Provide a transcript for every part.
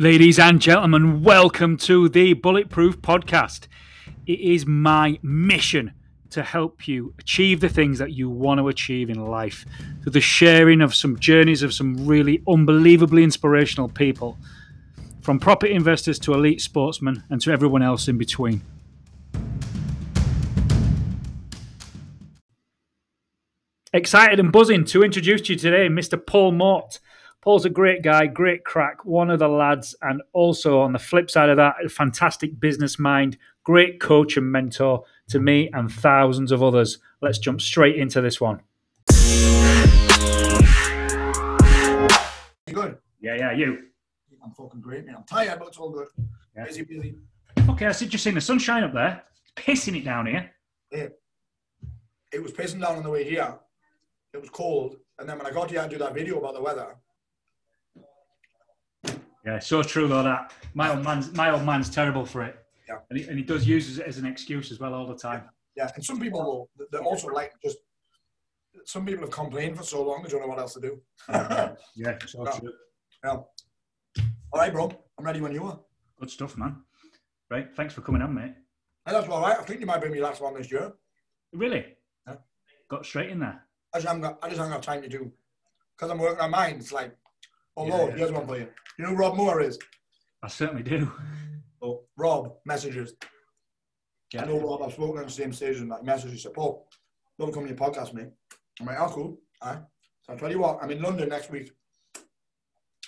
Ladies and gentlemen, welcome to the Bulletproof Podcast. It is my mission to help you achieve the things that you want to achieve in life through the sharing of some journeys of some really unbelievably inspirational people, from property investors to elite sportsmen and to everyone else in between. Excited and buzzing to introduce you today Mr. Paul Mort. Paul's a great guy, great crack, one of the lads, and also on the flip side of that, a fantastic business mind, great coach and mentor to me and thousands of others. Let's jump straight into this one. You good? Yeah, yeah, you. I'm fucking great, man. I'm tired, but it's all good. Yeah. Busy, busy. Okay, I see just seen the sunshine up there. It's pissing it down here. It was pissing down on the way here. It was cold. And then when I got here, I do that video about the weather. Yeah, so true though that my old man's my old man's terrible for it. Yeah. And he, and he does use it as an excuse as well all the time. Yeah. And some people will, they're also like just, some people have complained for so long, they don't know what else to do. yeah. Yeah, so No. true. All right, bro. I'm ready when you are. Good stuff, man. Right, thanks for coming on, mate. That's all right. I think you might be my last one this year. Really? Yeah. Got straight in there. I just haven't got, I just haven't got time to do, because I'm working on mine. It's like, oh, Yeah, Lord, yeah. here's one for you. You know who Rob Moore is? I certainly do. Oh, Rob messages. Yeah. I know Rob, I've spoken on the same stage and like message, he said, Paul, don't come to your podcast, mate. I'm like, oh, cool. Aye. So I'll tell you what, I'm in London next week.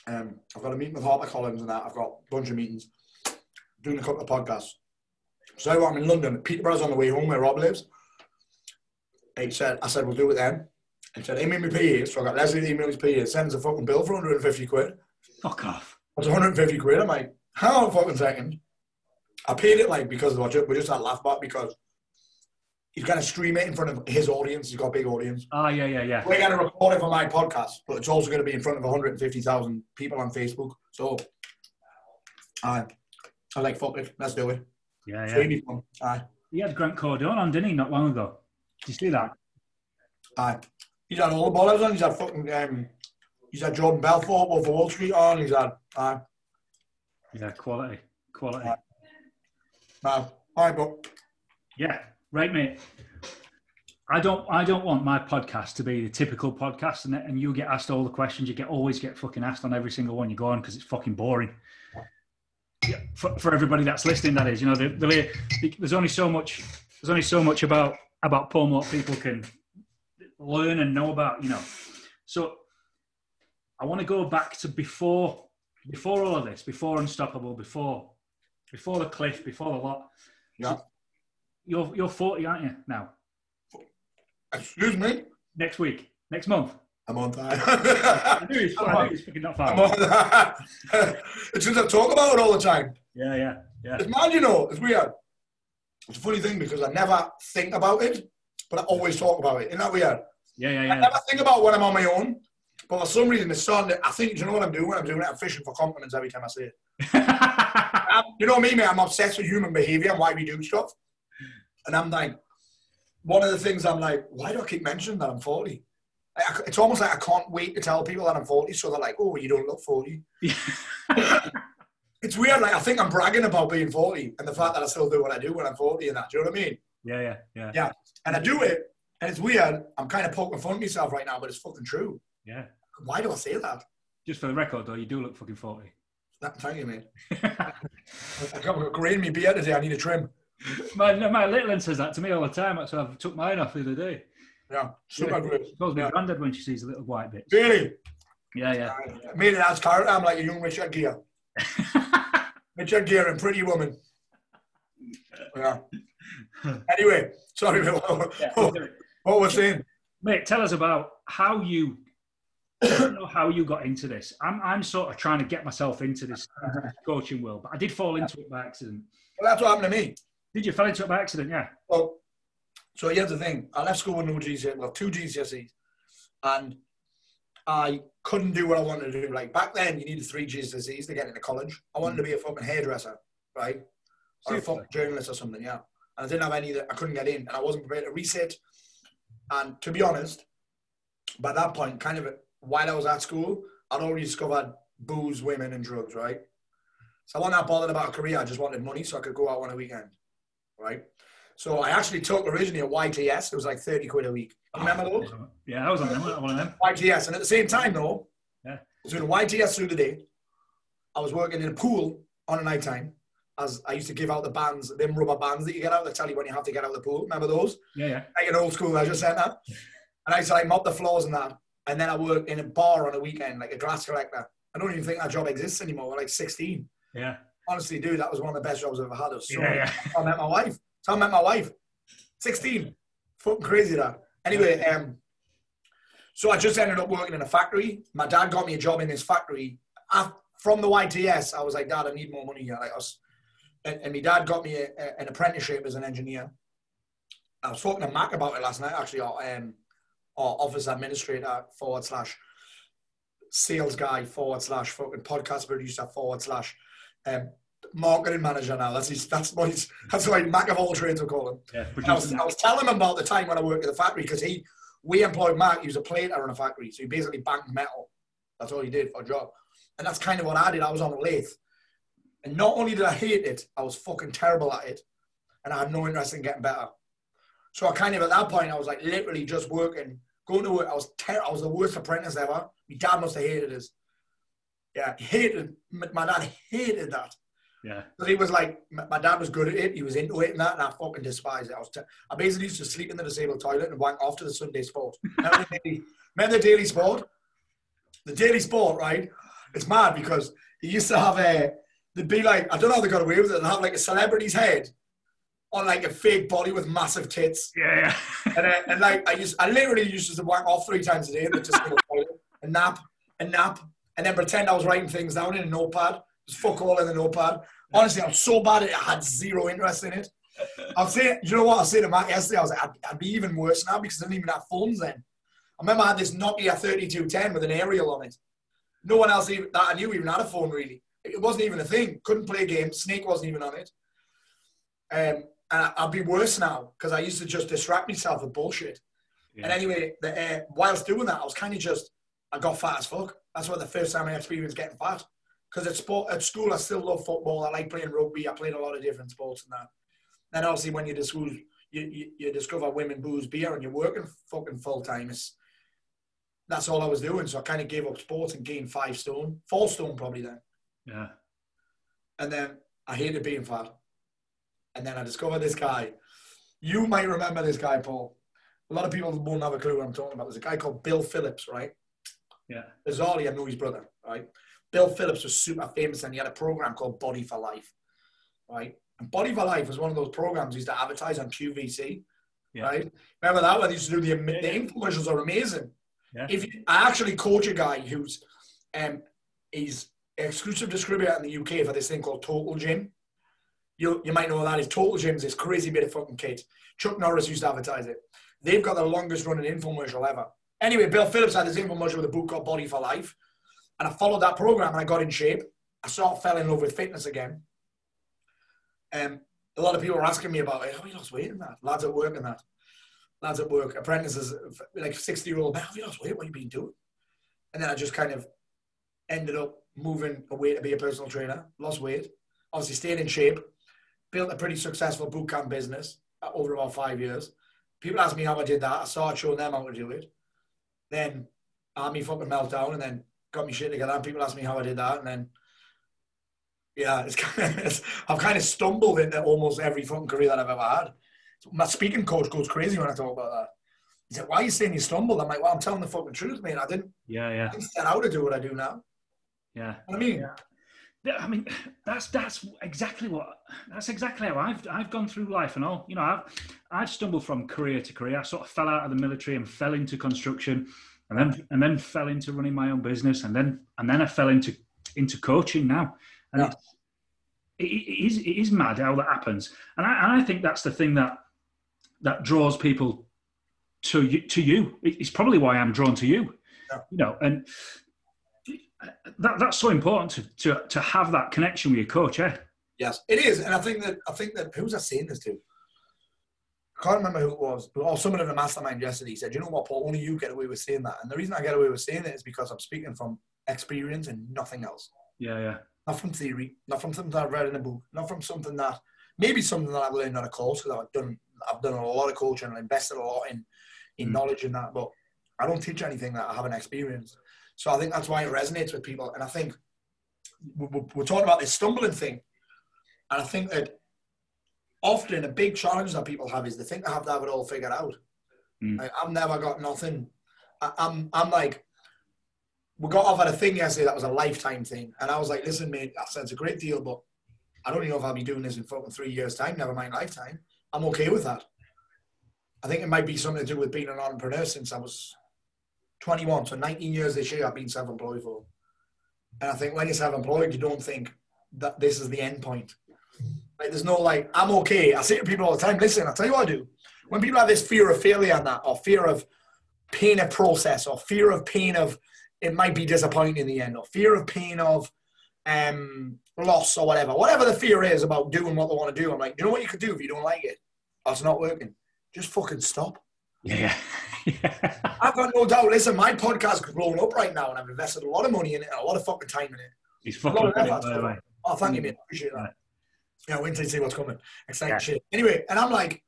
Um, I've got a meeting with Harper Collins and that. I've got a bunch of meetings, doing a couple of podcasts. So I'm in London. Peterborough's on the way home where Rob lives. He said, I said, we'll do it then. He said, email me PA. So I got Leslie to email his PA. Sends a fucking bill for 150 quid. Fuck off. It's 150 quid. I'm like, hang on a fucking second. I paid it like because of what we just had laugh about because he's gonna stream it in front of his audience. He's got a big audience. Ah, yeah, yeah, yeah. We're gonna record it for my podcast, but it's also gonna be in front of 150,000 people on Facebook. So I I like fuck it. Let's do it. Yeah, yeah. fun. Aye. He had Grant Cardone on, didn't he, not long ago? Did you see that? Aye. He's had all the ballers on, he's had fucking um he's had Jordan Belfort, of Wall Street on, he's had aye. Yeah, quality. Quality. Aye. Aye. Aye, but Yeah, right, mate. I don't. I don't want my podcast to be the typical podcast, and, and you get asked all the questions. You get always get fucking asked on every single one you go on because it's fucking boring. Yeah, for, for everybody that's listening, that is. You know, the, the, there's only so much. There's only so much about about Paul what people can learn and know about. You know, so I want to go back to before before all of this, before Unstoppable, before before the cliff, before the lot. yeah. You're you're 40, aren't you? Now, Excuse me. next week, next month. I'm on time. I knew he's, I knew he's fucking not I'm on that. it's just I talk about it all the time. Yeah, yeah, yeah. It's mad, you know. It's weird. It's a funny thing because I never think about it, but I always talk about it. Isn't that weird? Yeah, yeah, I yeah. never think about when I'm on my own, but for some reason it's starting to, I think, do you know what I'm doing? I'm doing it. I'm fishing for compliments every time I say it. You know me, man. I'm obsessed with human behavior and why we do stuff. And I'm like, one of the things I'm like, why do I keep mentioning that I'm 40? I- I- It's almost like I can't wait to tell people that I'm 40, so they're like, oh, you don't look 40. It's weird. Like I think I'm bragging about being 40 and the fact that I still do what I do when I'm 40 and that. Do you know what I mean? Yeah, yeah, yeah, Yeah. And I do it, and it's weird. I'm kind of poking fun at myself right now, but it's fucking true. yeah. Why do I say that? Just for the record, though, you do look fucking 40. that thank you, mate. I got a grey in my beard today. I need a trim. my, my little one says that to me all the time. That's why I took mine off the other day. Yeah, super Yeah. great. She calls me Yeah. granddad when she sees the little white bits. Really? Yeah, yeah. Made it as character. I'm like a young Richard Gere. Richard Gere and Pretty Woman. Yeah. Anyway, sorry, what, Yeah, what, what was saying? Mate, tell us about how you I don't know how you got into this. I'm, I'm sort of trying to get myself into this coaching world, but I did fall into it by accident. Well, that's what happened to me. Did you fall into it by accident? Yeah. Well, so here's the thing. I left school with no GCSE, well, two GCSEs, and I couldn't do what I wanted to do. Like back then, you needed three GCSEs to get into college. I wanted to be a fucking hairdresser, right, or a Seriously? fucking journalist or something. Yeah, and I didn't have any that I couldn't get in, and I wasn't prepared to reset. And to be honest, by that point, kind of while I was at school, I'd already discovered booze, women, and drugs, right? So I wasn't that bothered about a career. I just wanted money so I could go out on a weekend, right? So I actually took originally a YTS. It was like 30 quid a week. You remember ah, those? Yeah, I was on them, one of them. YTS. And at the same time, though, Yeah. I was doing YTS through the day. I was working in a pool on a night time. As I used to give out the bands, them rubber bands that you get out that tell you when you have to get out of the pool. Remember those? Yeah, yeah. Like an old school leisure centre. And I used to like mop the floors and that. And then I worked in a bar on a weekend, like a grass collector. I don't even think that job exists anymore. We're like 16. Yeah. Honestly, dude, that was one of the best jobs I've ever had. So Yeah, yeah. I met my wife. So I met my wife. 16. Fucking crazy that. Anyway, um, so I just ended up working in a factory. My dad got me a job in this factory. I, from the YTS, I was like, Dad, I need more money here. Like I was, and, and my dad got me a, a- an apprenticeship as an engineer. I was talking to Mac about it last night, actually, our, um, our office administrator forward slash sales guy forward slash fucking podcast producer forward slash um, marketing manager now. That's his, that's what he's, that's what Mac of all trades will call him. Yeah, I was, I was telling him about the time when I worked at the factory because he, we employed Mark. He was a plater in a factory, so he basically banked metal. That's all he did for a job, and that's kind of what I did. I was on a lathe, and not only did I hate it, I was fucking terrible at it, and I had no interest in getting better. So I kind of at that point I was like literally just working, going to work. I was ter- I was the worst apprentice ever. My dad must have hated us. Yeah, hated. My dad hated that. Yeah. Because he was like, my dad was good at it. He was into it and that, and I fucking despised it. I was, t- I basically used to sleep in the disabled toilet and wank off to the Sunday Sport. Remember the daily, remember the Daily Sport? The Daily Sport, right? It's mad because he used to have a. They'd be like, I don't know how they got away with it. They'd have like a celebrity's head on like a fake body with massive tits, Yeah, yeah. and, uh, and like I used, I literally used to wank off three times a day in the disabled toilet, and nap, a nap, and then pretend I was writing things down in a notepad. Just fuck all in the notepad. Honestly, I'm so bad at it. I had zero interest in it. I'll say, you know what? I said to Matt yesterday, I was like, I'd, I'd be even worse now because I didn't even have phones then. I remember I had this Nokia 3210 with an aerial on it. No one else even, that I knew even had a phone really. It wasn't even a thing. Couldn't play games. Snake wasn't even on it. Um, and I'd be worse now because I used to just distract myself with bullshit. Yeah. And anyway, the, uh, whilst doing that, I was kind of just, I got fat as fuck. That's what the first time I experienced getting fat. Because at sport at school, I still love football. I like playing rugby. I played a lot of different sports and that. Then obviously, when you discover you, you, you discover women booze beer and you're working fucking full time, it's that's all I was doing. So I kind of gave up sports and gained five stone, four stone probably then. Yeah. And then I hated being fat. And then I discovered this guy. You might remember this guy, Paul. A lot of people won't have a clue what I'm talking about. There's a guy called Bill Phillips, right? Yeah. Bizarrely, I know his brother, right? Bill Phillips was super famous and he had a program called Body for Life, right? And Body for Life was one of those programs he used to advertise on QVC, Yeah. right? Remember that? Where they used to do the, the infomercials are amazing. Yeah. If you, I actually coach a guy who's um, he's exclusive distributor in the UK for this thing called Total Gym. You, you might know what that is. Total Gym's this crazy bit of fucking kit. Chuck Norris used to advertise it. They've got the longest running infomercial ever. Anyway, Bill Phillips had this infomercial with a book called Body for Life. And I followed that program and I got in shape. I sort of fell in love with fitness again. Um, a lot of people were asking me about it. How you lost weight in that? Lads at work and that. Lads at work, apprentices, like 60 year old, have you lost weight? What have you been doing? And then I just kind of ended up moving away to be a personal trainer, lost weight, obviously stayed in shape, built a pretty successful boot camp business uh, over about five years. People ask me how I did that. I started showing them how to do it. Then army fucking meltdown and then got me shit together. And people ask me how I did that. And then, yeah, it's kind of, it's, I've kind of stumbled into almost every fucking career that I've ever had. My speaking coach goes crazy when I talk about that. He said, why are you saying you stumbled? I'm like, well, I'm telling the fucking truth, man. I didn't, Yeah, yeah. I didn't set out to do what I do now. Yeah. You know what I mean? Yeah. Yeah, I mean, that's that's exactly what that's exactly how I've I've gone through life and all. You know, I've I've stumbled from career to career. I sort of fell out of the military and fell into construction, and then and then fell into running my own business, and then and then I fell into into coaching now. And Yeah. it's, it, it is it is mad how that happens, and I and I think that's the thing that that draws people to you. To you, it's probably why I'm drawn to you. Yeah. You know, and that, that's so important to, to, to have that connection with your coach, eh? Yes, it is, and I think that I think that who was I saying this to? I can't remember who it was, but or someone in the mastermind yesterday said, "You know what, Paul? Only you get away with saying that." And the reason I get away with saying it is because I'm speaking from experience and nothing else. Yeah, yeah, not from theory, not from something I've read in a book, not from something that maybe something that I've learned on a course because I've done I've done a lot of coaching and invested a lot in in Mm. knowledge in that, but I don't teach anything that I haven't experienced. So I think that's why it resonates with people. And I think we- we- we're talking about this stumbling thing, and I think that often a big challenge that people have is they think they have to have it all figured out. Mm. Like, I've never got nothing. I, I'm I'm like, we got off at a thing yesterday that was a lifetime thing, and I was like, listen, mate, said it's a great deal, but I don't even know if I'll be doing this in fucking three years' time. Never mind lifetime. I'm okay with that. I think it might be something to do with being an entrepreneur since I was 21. So 19 years this year I've been self-employed for. And I think when you're self-employed, you don't think that this is the end point. Like there's no like, I'm okay. I say to people all the time, listen, I'll tell you what I do. When people have this fear of failure and that, or fear of pain of process, or fear of pain of it might be disappointing in the end, or fear of pain of um, loss or whatever, whatever the fear is about doing what they want to do, I'm like, you know what you could do if you don't like it? It's not working. Just fucking stop. Yeah, yeah. I've got no doubt. Listen, my podcast is blowing up right now, and I've invested a lot of money in it a lot of fucking time in it. He's fucking of brilliant, effort, by the way. Oh, thank you, mate. Appreciate that. Yeah, wait until you see what's coming. Exciting Yeah. shit. Anyway, and I'm like,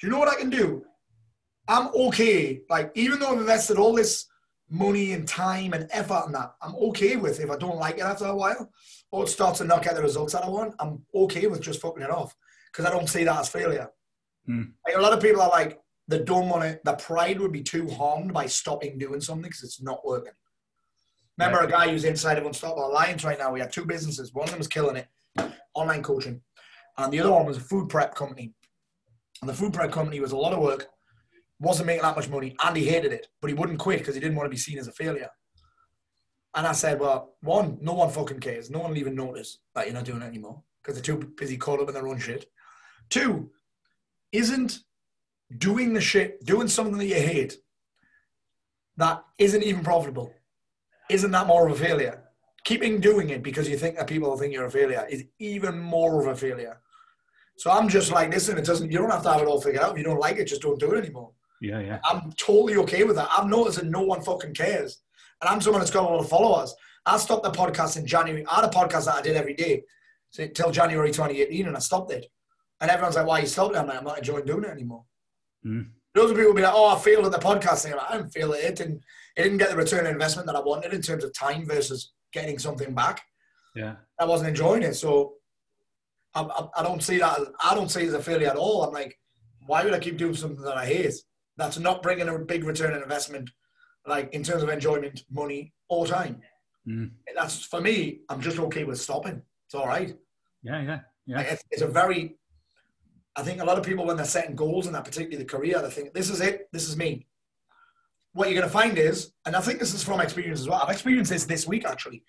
do you know what I can do? I'm okay. Like, even though I've invested all this money and time and effort in that, I'm okay with if I don't like it after a while or it starts to not get the results that I want, I'm okay with just fucking it off because I don't see that as failure. Hmm. Like, a lot of people are like, they don't want the pride would be too harmed by stopping doing something because it's not working. Remember a guy who's inside of Unstoppable Alliance right now? We had two businesses. One of them was killing it, online coaching, and the other one was a food prep company. And the food prep company was a lot of work, wasn't making that much money, and he hated it, but he wouldn't quit because he didn't want to be seen as a failure. And I said, well, one, no one fucking cares. No one will even notice that you're not doing it anymore because they're too busy caught up in their own shit. Two, isn't doing the shit, doing something that you hate that isn't even profitable, isn't that more of a failure? Keeping doing it because you think that people think you're a failure is even more of a failure. So I'm just like, listen, it doesn't. You don't have to have it all figured out. If you don't like it, just don't do it anymore. Yeah, yeah. I'm totally okay with that. I've noticed that no one fucking cares, and I'm someone that's got a lot of followers. I stopped the podcast in January. I had a podcast that I did every day so, till January 2018, and I stopped it. And everyone's like, "Why you stopped it?" I'm like, "I'm not enjoying doing it anymore." Mm. Those people will be like, "Oh, I failed at the podcast thing." I'm like, I didn't fail at it, and it didn't get the return on investment that I wanted in terms of time versus getting something back. Yeah. I wasn't enjoying it. So I, I, I don't see that. I don't see it as a failure at all. I'm like, why would I keep doing something that I hate? That's not bringing a big return on investment, like in terms of enjoyment, money, or time. Mm. That's for me. I'm just okay with stopping. It's all right. Yeah, yeah. Yeah. Like, it's, it's a very. I think a lot of people when they're setting goals in that particularly the career, they think this is it. This is me. What you're going to find is, and I think this is from experience as well. I've experienced this this week actually.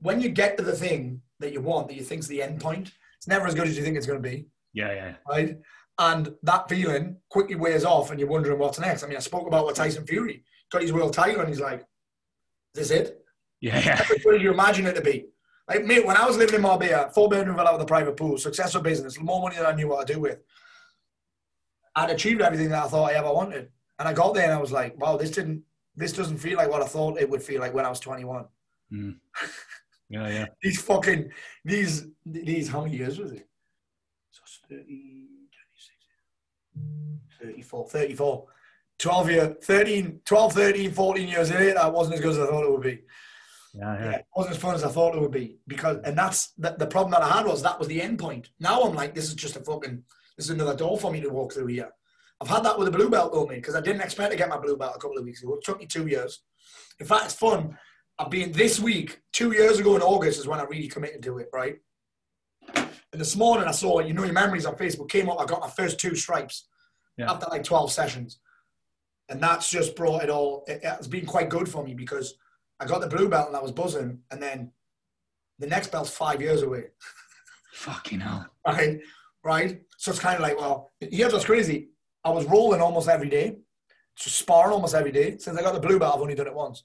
When you get to the thing that you want, that you think's the end point, it's never as good as you think it's going to be, Yeah, yeah. right? And that feeling quickly wears off, and you're wondering what's next. I mean, I spoke about what Tyson Fury got his world title, and he's like, "Is this it?" Yeah, yeah. What did you imagine it to be? Like, mate, when I was living in Marbella, four bedroom villa with a private pool, successful business, more money than I knew what to do with. I'd achieved everything that I thought I ever wanted. And I got there and I was like, wow, this didn't, this doesn't feel like what I thought it would feel like when I was 21. Mm. Yeah, yeah. These fucking, these, these, how many years was it? So 30, 26, 34, 34. 12 year, 13, 12, 13, 14 years in it, that wasn't as good as I thought it would be. Yeah, yeah, yeah. it wasn't as fun as I thought it would be because, and that's the, the problem that I had was that was the end point. Now I'm like, this is just a fucking, this is another door for me to walk through here. I've had that with a blue belt though, mate, because I didn't expect to get my blue belt a couple of weeks ago. It took me two years. In fact, it's fun. I've been this week, two years ago in August is when I really committed to it, right? And this morning I saw, you know, your memories on Facebook came up. I got my first two stripes Yeah. after like 12 sessions. And that's just brought it all, it, it's been quite good for me because I got the blue belt and I was buzzing. And then the next belt's five years away, Fucking hell. right? Right? So it's kind of like, well, here's what's crazy. I was rolling almost every day, just sparring almost every day. Since I got the blue belt, I've only done it once.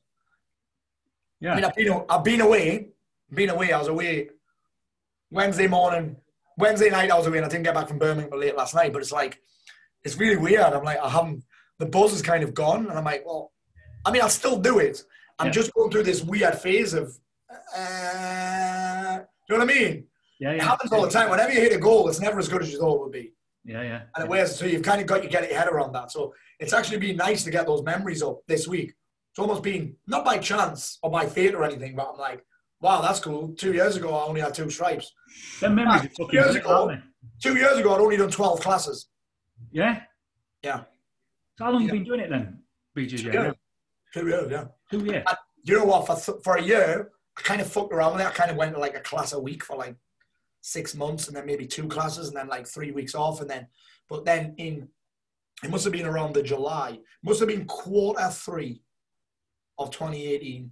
I Yeah. mean, I've been, I've been away, been away. I was away Wednesday morning, Wednesday night. I was away, and I didn't get back from Birmingham late last night. But it's like, it's really weird. I'm like, I haven't. The buzz is kind of gone, and I'm like, well, I mean, I'll still do it. I'm Yeah. just going through this weird phase of uh, you know what I mean? Yeah, yeah. It happens all the time. Whenever you hit a goal, it's never as good as you thought it would be. Yeah, yeah. And it wears, so you've kind of got to get your head around that. So it's actually been nice to get those memories up this week. It's almost been not by chance or by fate or anything, but I'm like, wow, that's cool. Two years ago, I only had two stripes. Them memories Ah, fucking years ago. Two years ago, I'd only done 12 classes. Yeah. Yeah. So how long Yeah. you been doing it then, BJJ? Yeah. Two years, yeah. Two years. Uh, you know what? For, for a year, I kind of fucked around with it. I kind of went to like a class a week for like six months, and then maybe two classes, and then like three weeks off, and then. But then in, it must have been around the July. Must have been quarter three of 2018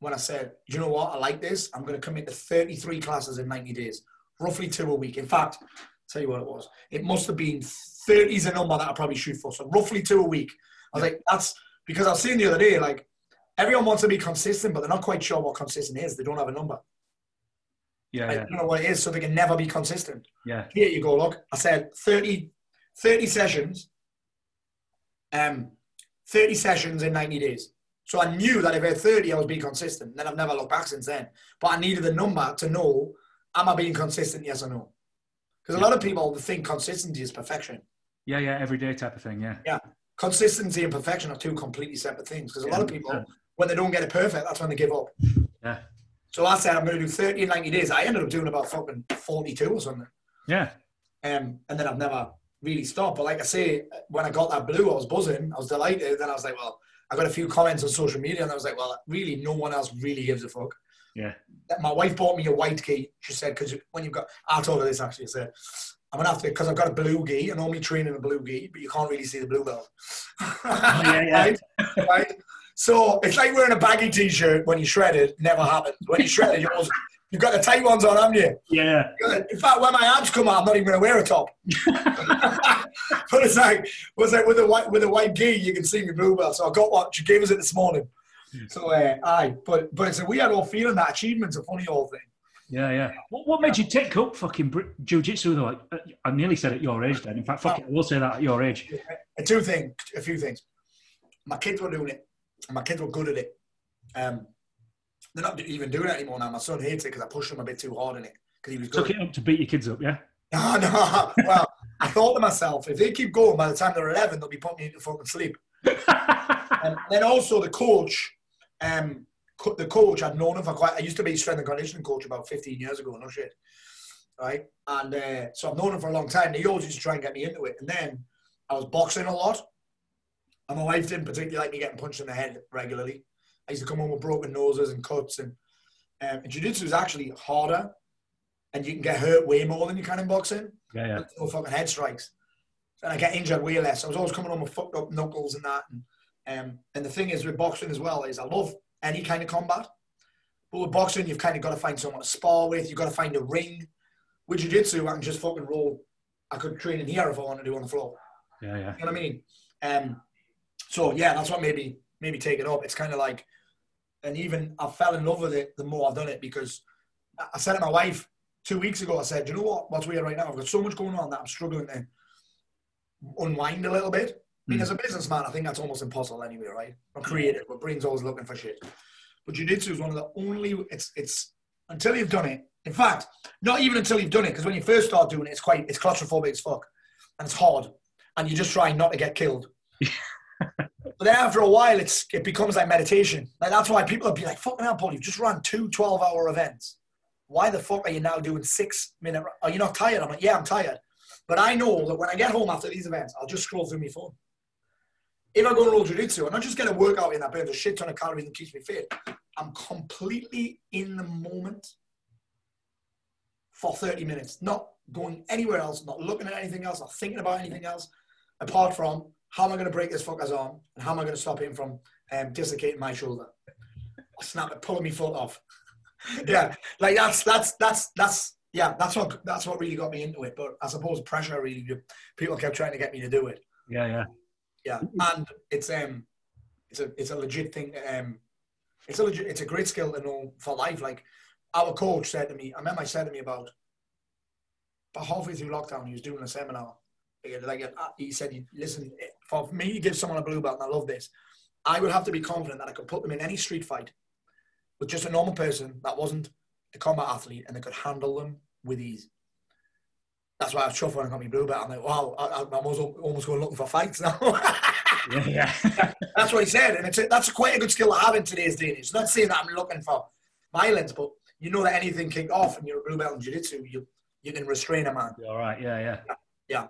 when I said, you know what? I like this. I'm going to commit to 33 classes in 90 days, roughly two a week. In fact, tell you what it was. It must have been 30 is a number that I probably shoot for. So roughly two a week. I was like, that's because I was saying the other day, like everyone wants to be consistent, but they're not quite sure what consistent is. They don't have a number. Yeah, Like, yeah, They don't know what it is, so they can never be consistent. yeah. Here you go, look. I said 30, 30 sessions, um, 30 sessions in 90 days. So I knew that if I had 30, I was being consistent. Then I've never looked back since then. But I needed a number to know, am I being consistent, yes or no? Because a lot of people think consistency is perfection. Yeah, yeah, everyday type of thing, yeah. yeah. Consistency and perfection are two completely separate things. Because a lot of people, 100%. when they don't get it perfect, that's when they give up. Yeah. So I said I'm going to do 30 in 90 days. I ended up doing about fucking 42 or something. Yeah. Um, and then I've never really stopped. But like I say, when I got that blue, I was buzzing. I was delighted. Then I was like, well, I got a few comments on social media, and I was like, well, really, no one else really gives a fuck. Yeah. My wife bought me a white gi. She said, because when you've got, I told her this actually. I said, I'm gonna have to because I've got a blue gi. I normally train in a blue gi, but you can't really see the blue belt. yeah, yeah. right? right? So it's like wearing a baggy t-shirt when you shred it. Never happens. When you shred it, yours, you've got the tight ones on, haven't you? Yeah. In fact, when my abs come out, I'm not even to wear a top. but it's like, was like with a white with a white gi, you can see me blue belt. So I got what she gave us it this morning. So uh, aye, but but it's a weird old feeling. That achievement's a funny old thing. Yeah, yeah. What, what made you take up fucking br- jiu-jitsu though? Like, uh, I nearly said at your age then. In fact, fuck it, I will say that at your age. Two things, a few things. My kids were doing it, and my kids were good at it. Um, they're not even doing it anymore now. My son hates it because I pushed him a bit too hard in it because he was good. Took it up to beat your kids up, yeah? No, no. Well, I thought to myself, if they keep going by the time they're 11, they'll be putting me into fucking sleep. And then also the coach, um, co- the coach, I'd known him for quite. I used to be a strength and conditioning coach about 15 years ago. No shit, right? And uh, so I've known him for a long time. He always used to try and get me into it. And then I was boxing a lot, and my wife didn't particularly like me getting punched in the head regularly. I used to come home with broken noses and cuts, and um, and jiu-jitsu is actually harder, and you can get hurt way more than you can in boxing yeah, yeah. no fucking head strikes. And I get injured way less. I was always coming home with fucked up knuckles and that. And, um, and the thing is with boxing as well is I love any kind of combat. But with boxing, you've kind of got to find someone to spar with. You've got to find a ring. With jiu-jitsu, I can just fucking roll. I could train in here if I want to do on the floor. Yeah, yeah. You know what I mean? Um, so yeah, that's what maybe maybe take it up. It's kind of like, and even I fell in love with it the more I've done it because I- said to my wife two weeks ago. I said, "Do you know what? What's weird right now? I've got so much going on that I'm struggling to unwind a little bit. Mean, Mm. as a businessman, I think that's almost impossible anyway, right? I'm creative. My brain's always looking for shit. But jiu-jitsu is one of the only. It's it's until you've done it. In fact, not even until you've done it, because when you first start doing it, it's quite it's claustrophobic as fuck, and it's hard, and you're just trying not to get killed. but then after a while, it's it becomes like meditation. Like that's why people will be like, "Fucking hell, Paul, you've just run two 12-hour events. Why the fuck are you now doing six minute? Are you not tired?" I'm like, "Yeah, I'm tired." But I know that when I get home after these events, I'll just scroll through my phone. If I go to roll jiu-jitsu, I'm not just going to work out in that burns a shit ton of calories and keeps me fit. I'm completely in the moment for 30 minutes, not going anywhere else, not looking at anything else, not thinking about anything else, apart from how am I going to break this fucker's arm and how am I going to stop him from um, dislocating my shoulder, or snap it, pulling me foot off. yeah, like that's that's that's that's yeah, that's what that's what really got me into it. But I suppose pressure really, people kept trying to get me to do it. Yeah, yeah. Yeah, and it's um, it's a it's a legit thing. Um, it's a legit, it's a great skill to know for life. Like our coach said to me, I remember he said to me about about halfway through lockdown, he was doing a seminar. Like, uh, he said, listen, for me to give someone a blue belt, and I love this, I would have to be confident that I could put them in any street fight, with just a normal person that wasn't a combat athlete and they could handle them with ease. That's why I was chuffed when I got my blue belt. I'm like, wow, I, I'm almost, going looking for fights now. Yeah, yeah. that's what he said, and it's a, that's quite a good skill to have in today's day and age. Not saying that I'm looking for violence, but you know that anything kicked off and you're a blue belt in jiu-jitsu, you you can restrain a man. All right. Yeah, yeah. Yeah.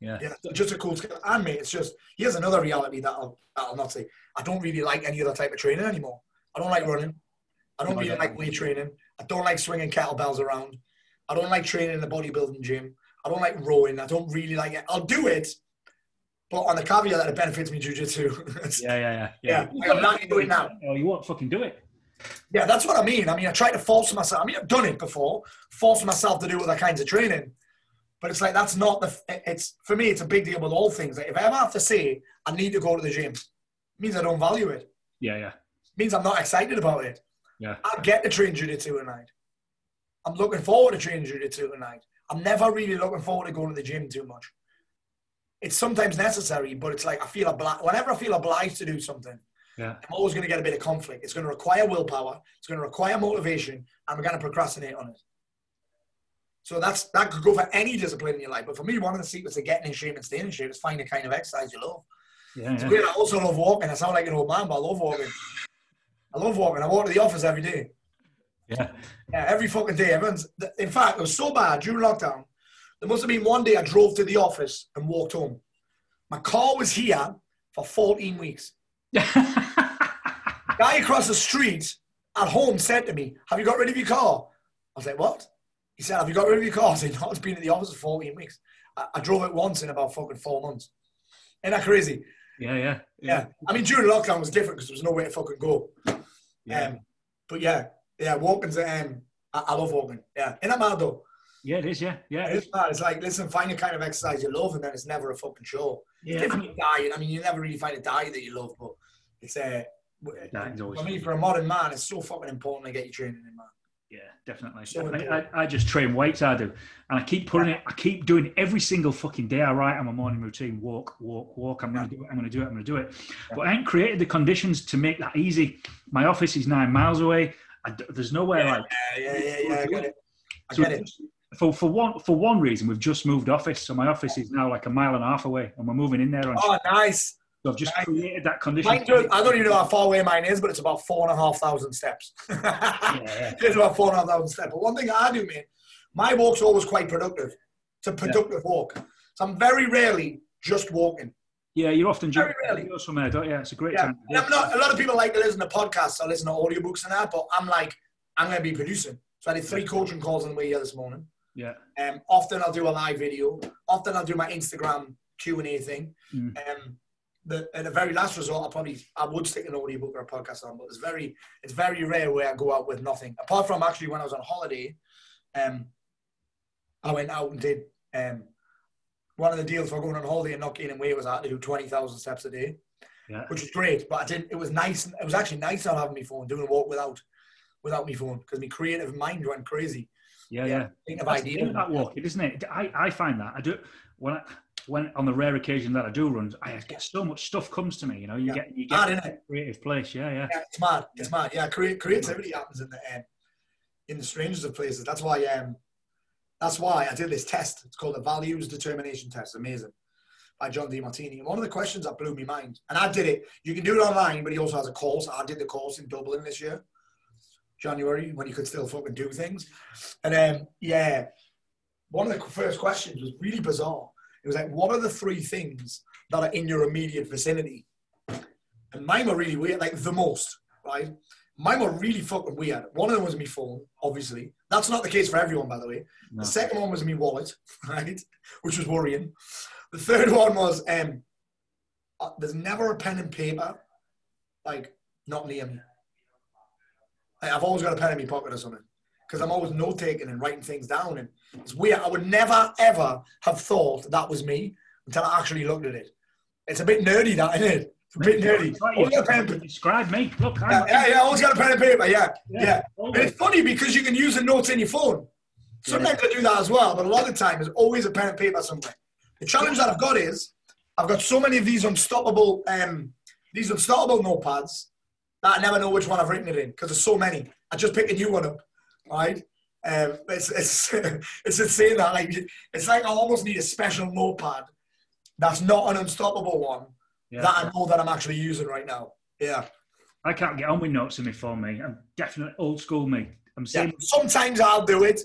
Yeah. Yeah, so just a cool skill. And mate, it's just here's another reality that I'll, that I'll not say. I don't really like any other type of training anymore. I don't like running. I don't really yeah. like weight training. I don't like swinging kettlebells around. I don't like training in the bodybuilding gym. I don't like rowing. I don't really like it. I'll do it, but on the caveat that it benefits me jujitsu. Yeah, yeah, yeah. Yeah, I'm not into it now. Oh, you won't fucking do it. Yeah, that's what I mean. I mean, I try to force myself. I mean, I've done it before, force myself to do other kinds of training. But it's like that's not the. It's for me. It's a big deal with all things. Like if I ever have to say I need to go to the gym, it means I don't value it. Yeah, yeah. It means I'm not excited about it. Yeah. I get to train jiu-jitsu at night. I'm looking forward to training jiu-jitsu at night. I'm never really looking forward to going to the gym too much. It's sometimes necessary, but it's like I feel obliged. Whenever I feel obliged to do something, Yeah. I'm always going to get a bit of conflict. It's going to require willpower. It's going to require motivation, and we're going to procrastinate on it. So that's that could go for any discipline in your life. But for me, one of the secrets to getting in shape and staying in shape is find the kind of exercise you love. Yeah, It's yeah. great. I also love walking. I sound like an old man, but I love walking. I love walking. I walk to the office every day. Yeah. Yeah, every fucking day. Everyone's, in fact, it was so bad during lockdown. There must have been one day I drove to the office and walked home. My car was here for 14 weeks. Guy across the street at home said to me, Have you got rid of your car? I was like, What? He said, Have you got rid of your car? I said, No, it's been at the office for 14 weeks. I, I drove it once in about fucking four months. Isn't that crazy? yeah, yeah. Yeah. I mean, during lockdown was different because there was no way to fucking go. Yeah. Um, but yeah, yeah, walking's, um, I, I love walking. Yeah. That mad though? Yeah, it is. Yeah, yeah. It is mad. It's like, listen, find the kind of exercise you love and then it's never a fucking show. Yeah, Different with diet. I mean, you never really find a diet that you love, but it's uh, w- Diet's always for me, for a modern man, it's so fucking important to get your training in, man. Yeah, definitely. So I, I. I just train weights. I do, and I keep putting it. I keep doing every single fucking day. I write on my morning routine: walk, walk, walk. I'm going to do it. I'm going to do it. I'm to do it. But I ain't created the conditions to make that easy. My office is nine miles away. I d there's nowhere like Yeah, yeah, yeah, yeah. I get it. I So get it. for for one for one reason we've just moved office. So my office is now like a mile and a half away, and we're moving in there. On Oh, nice. so I've just nice. created that condition. Mine I don't even know how far away mine is, but it's about four and a half thousand steps. yeah. it's about four and a half thousand steps. But one thing I do, mate, my walk's always quite productive. It's a productive walk. So I'm very rarely just walking. Yeah, you're often Very jumping rarely. videos from there, don't you? It's a great Yeah. time. I'm not, a lot of people like to listen to podcasts or listen to audiobooks and that, but I'm like, I'm going to be producing. So I did three coaching calls on the way here this morning. Yeah, Um, often I'll do a live video. Often I'll do my Instagram Q and A thing. Mm. Um, the, at the very last resort, I probably I would stick an audiobook or a podcast on, but it's very it's very rare where I go out with nothing. Apart from actually when I was on holiday, um, I went out and did um, one of the deals for going on holiday and not gaining weight was I had to do twenty thousand steps a day, yeah, which was great. But I didn't. It was nice. It was actually nice not having my phone, doing a walk without without my phone because my creative mind went crazy. yeah, yeah. Think of ideas. about walking, isn't it? I, I find that I do when I, when on the rare occasion that I do run, I get so much stuff comes to me. You know, you Yeah. get you get a creative place. Yeah, yeah, Yeah, it's mad. It's mad. Yeah, crea- creativity happens in the um, in the strangest of places. That's why um, that's why I did this test. It's called the Values Determination Test. Amazing. By John Demartini. And one of the questions that blew my mind, and I did it. You can do it online, but he also has a course. I did the course in Dublin this year, January, when you could still fucking do things. And um, yeah, one of the first questions was really bizarre. It was like, what are the three things that are in your immediate vicinity? And mine were really weird, like the most, right? Mine were really fucking weird. One of them was my phone, obviously. That's not the case for everyone, by the way. No. The second one was my wallet, right? Which was worrying. The third one was um, uh, there's never a pen and paper, like, not near me. Like, I've always got a pen in my pocket or something. Because I'm always note taking and writing things down. And it's weird. I would never, ever have thought that was me until I actually looked at it. It's a bit nerdy, that, isn't it? It's a bit nerdy. It's Always got a pen you and describe me. Look, I'm, yeah, yeah, yeah, always got a pen and paper, yeah. Yeah, Yeah. Always. it's funny because you can use the notes in your phone. Sometimes I do that as well, but a lot of the time there's always a pen and paper somewhere. The challenge that I've got is I've got so many of these unstoppable um, these unstoppable notepads that I never know which one I've written it in because there's so many. I just pick a new one up, right? Um, it's it's it's insane that like it's like I almost need a special notepad that's not an unstoppable one Yeah. that I know that I'm actually using right now. Yeah. I can't get on with notes in my phone, me. I'm definitely old school, me. I'm Yeah. saying, Sometimes I'll do it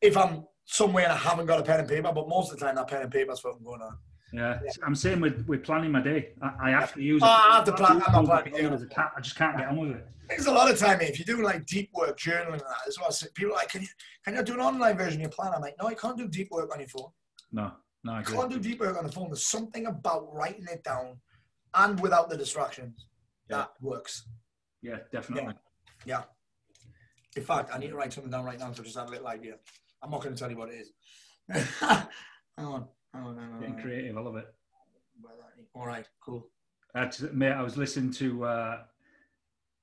if I'm somewhere and I haven't got a pen and paper, but most of the time that pen and paper's fucking going on. yeah. I'm saying with, with planning my day. I, I have to use Oh, it. I have to plan- I'm not planning, yeah. I, just can't get on with it. There's a lot of time. If you're doing like deep work, journaling and that as well, so people are like, can you can you do an online version of your plan? I'm like, no, you can't do deep work on your phone. No, no, I agree. can't do deep work on the phone. There's something about writing it down and without the distractions Yeah. that works. Yeah, definitely. Yeah. In fact, I need to write something down right now to just have a little idea. I'm not going to tell you what it is. hang on. Hang on, hang on, Getting creative, I love it. All right, cool. I had mate, I was listening to uh,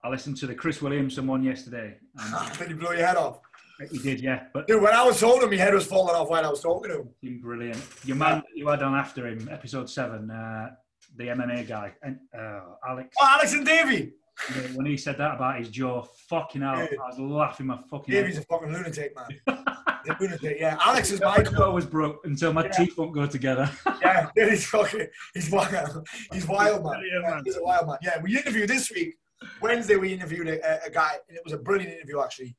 I listened to the Chris Williamson one yesterday. And Did you blow your head off? He did, yeah. But Dude, when I was talking, my head was falling off when I was talking to him. Brilliant. Your man you had on after him, episode seven, uh, the MMA guy, and uh, Alex. Oh, Alex and Davey. yeah, When he said that about his jaw, fucking hell, Yeah. I was laughing my fucking Davey's a fucking lunatic, man. A lunatic, yeah. Alex is my jaw was broke until my Yeah. teeth won't go together. Yeah, dude, he's fucking, he's wild. He's wild, man. Yeah, man. He's a wild man. Yeah, we interviewed this week, Wednesday, we interviewed a, a- a guy, and it was a brilliant interview, actually.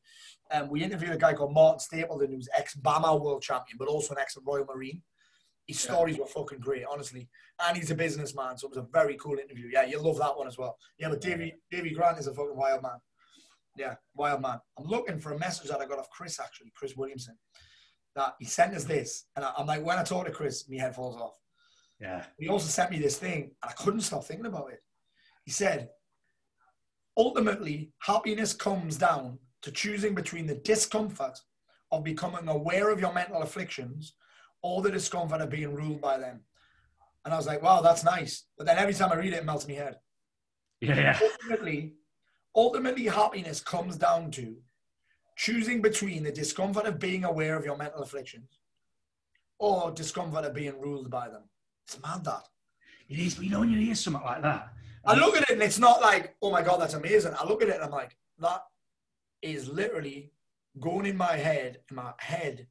Um, we interviewed a guy called Martin Stapleton, who's ex BAMMA world champion, but also an ex Royal Marine. His Yeah. stories were fucking great, honestly. And he's a businessman, so it was a very cool interview. Yeah, you'll love that one as well. Yeah, but Davy, Davy Grant is a fucking wild man. Yeah, wild man. I'm looking for a message that I got off Chris, actually, Chris Williamson. That he sent us this, and I, I'm like, when I talk to Chris, my head falls off. yeah, He also sent me this thing, and I couldn't stop thinking about it. He said, ultimately, happiness comes down to choosing between the discomfort of becoming aware of your mental afflictions or the discomfort of being ruled by them. And I was like, wow, that's nice. But then every time I read it, it melts my head. yeah, yeah. Ultimately, ultimately, happiness comes down to choosing between the discomfort of being aware of your mental afflictions or discomfort of being ruled by them. It's mad that. It is, but you know when you hear something like that, I look at it and it's not like, oh my God, that's amazing. I look at it and I'm like, that is literally going in my head, and my head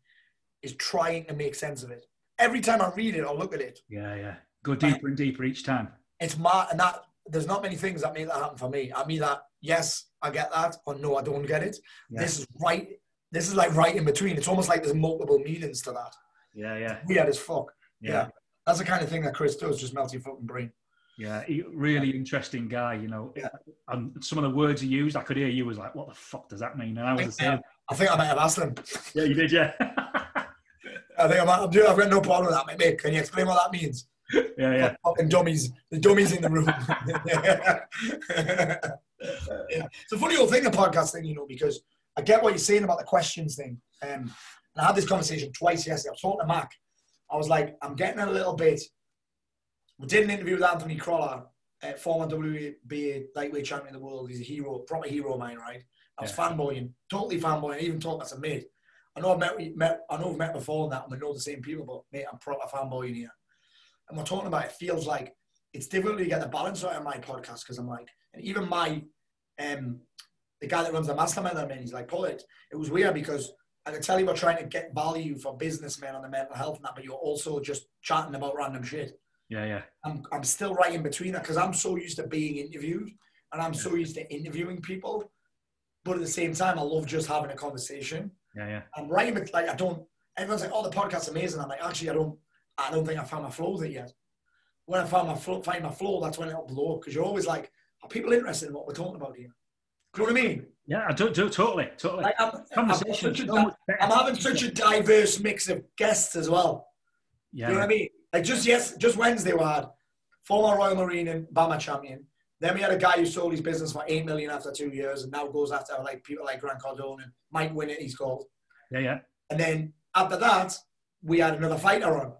is trying to make sense of it. Every time I read it or look at it, yeah, yeah, go deeper and deeper each time. it's my, and that, there's not many things that make that happen for me. I mean that, yes, I get that, or no, I don't get it. Yeah, This is right, this is like right in between. It's almost like there's multiple meanings to that. yeah, yeah, Weird as fuck. yeah. Yeah. That's the kind of thing that Chris does, just melt your fucking brain. Yeah, he, really interesting guy, you know. Yeah. And some of the words he used, I could hear you was like, "What the fuck does that mean?" And I was the same. I think I might have asked him. Yeah, you did, yeah, I think I might, I'm doing, I've got no problem with that, mate. mate. Can you explain what that means? yeah, yeah, Fucking dummies. The dummies in the room. yeah. It's a funny old thing, the podcast thing, you know, because I get what you're saying about the questions thing. Um, and I had this conversation twice yesterday. I was talking to Mac. I was like, I'm getting a little bit. We did an interview with Anthony Crolla, uh, former WBA lightweight champion of the world. He's a hero, proper hero of mine, right? I was Yeah. fanboying, totally fanboying. I even talked as a mate. I know I've met, met, I know we've met before and that, and we know the same people, but mate, I'm proper fanboying here. And we're talking about it feels like it's difficult to get the balance right on my podcast because I'm like, and even my, um, the guy that runs the mastermind I'm in, he's like, Paul, it, it was weird because I can tell you we're trying to get value for businessmen on the mental health and that, but you're also just chatting about random shit. Yeah, yeah, I'm, I'm still right in between that because I'm so used to being interviewed and I'm so used to interviewing people. But at the same time, I love just having a conversation. yeah, yeah. I'm right in bet- like I don't. Everyone's like, "Oh, the podcast's amazing." I'm like, actually, I don't. I don't think I found my flow with it yet. When I found my flow, find my flow, that's when it'll blow up. Because you're always like, "Are people interested in what we're talking about here?" Do you know what I mean? Yeah, I do, do totally, totally. Like, I'm, I'm, Conversation. such a so di- much better. I'm having such a diverse mix of guests as well. yeah, You know what I mean? Like just yes, just Wednesday we had former Royal Marine and BAMMA champion. Then we had a guy who sold his business for eight million after two years, and now goes after like people like Grant Cardone and Mike Winnet. He's called. yeah, yeah, And then after that, we had another fighter on.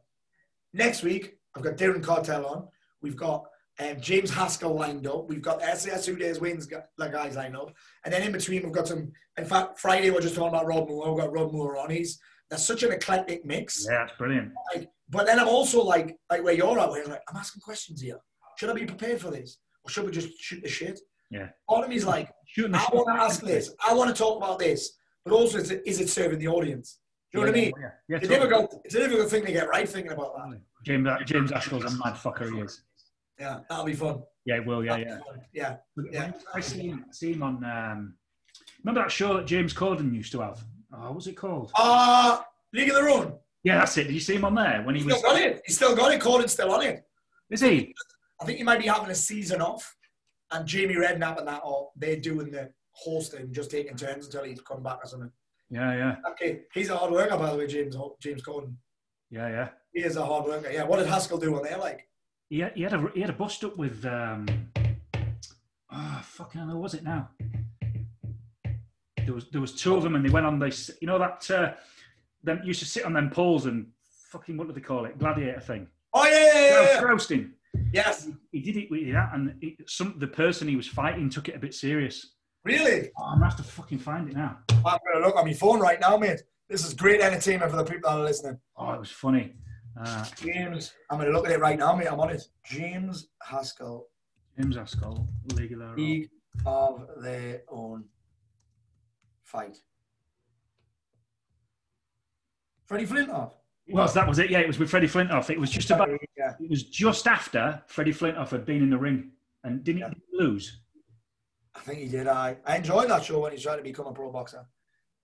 Next week, I've got Darren Cartel on. We've got um, James Haskell lined up. We've got SAS Dares Wins like guys lined up. And then in between, we've got some. In fact, Friday we're just talking about Rob Moore. We've got Rob Moore on. He's that's such an eclectic mix. yeah. It's brilliant. Like, but then I'm also like, like where you're at, where you're like, I'm asking questions here. Should I be prepared for this, or should we just shoot the shit? Yeah. Part of me is like, Shooting the I shit. want to ask this. I want to talk about this. But also, is it, is it serving the audience? Do you know what I mean? Yeah, yeah, It's a totally. difficult, it's a difficult thing to get right thinking about that. James James Haskell's a mad fucker. He is. Yeah, that'll be fun. Yeah, well, yeah, yeah. Yeah. Yeah. I seen, seen him on. Um, remember that show that James Corden used to have? Oh, what was it called? Uh, League of Their Own. Yeah, that's it. Did you see him on there when he He's was? still got it. He's still got it. Corden's still on it. Is he? I think he might be having a season off. And Jamie Redknapp and that, or they're doing the hosting, just taking turns until he's come back or something. Yeah, yeah, Okay, he's a hard worker, by the way, James James Corden. yeah, yeah. He is a hard worker. Yeah, what did Haskell do on there? Like, He had, he had a he had a bust up with. Um, oh, fucking hell, who was it now? There was there was two of them, and they went on this. You know that uh, them used to sit on them poles and fucking what do they call it? Gladiator thing. oh yeah, yeah, yeah, yeah. Roasting. yes, He did it with that, and he, some the person he was fighting took it a bit serious. really. Oh, I'm gonna have to fucking find it now. I'm gonna look on my phone right now, mate. This is great entertainment for the people that are listening. Oh, it was funny. Uh, James, I'm gonna look at it right now, mate. I'm on it. James Haskell, James Haskell, League of Their Own. League of Their Own fight. Freddie Flintoff. Well, that was it. Yeah, it was with Freddie Flintoff. It was just about. Yeah. It was just after Freddie Flintoff had been in the ring, and didn't Yeah. he lose? I think he did. I I enjoyed that show when he tried to become a pro boxer.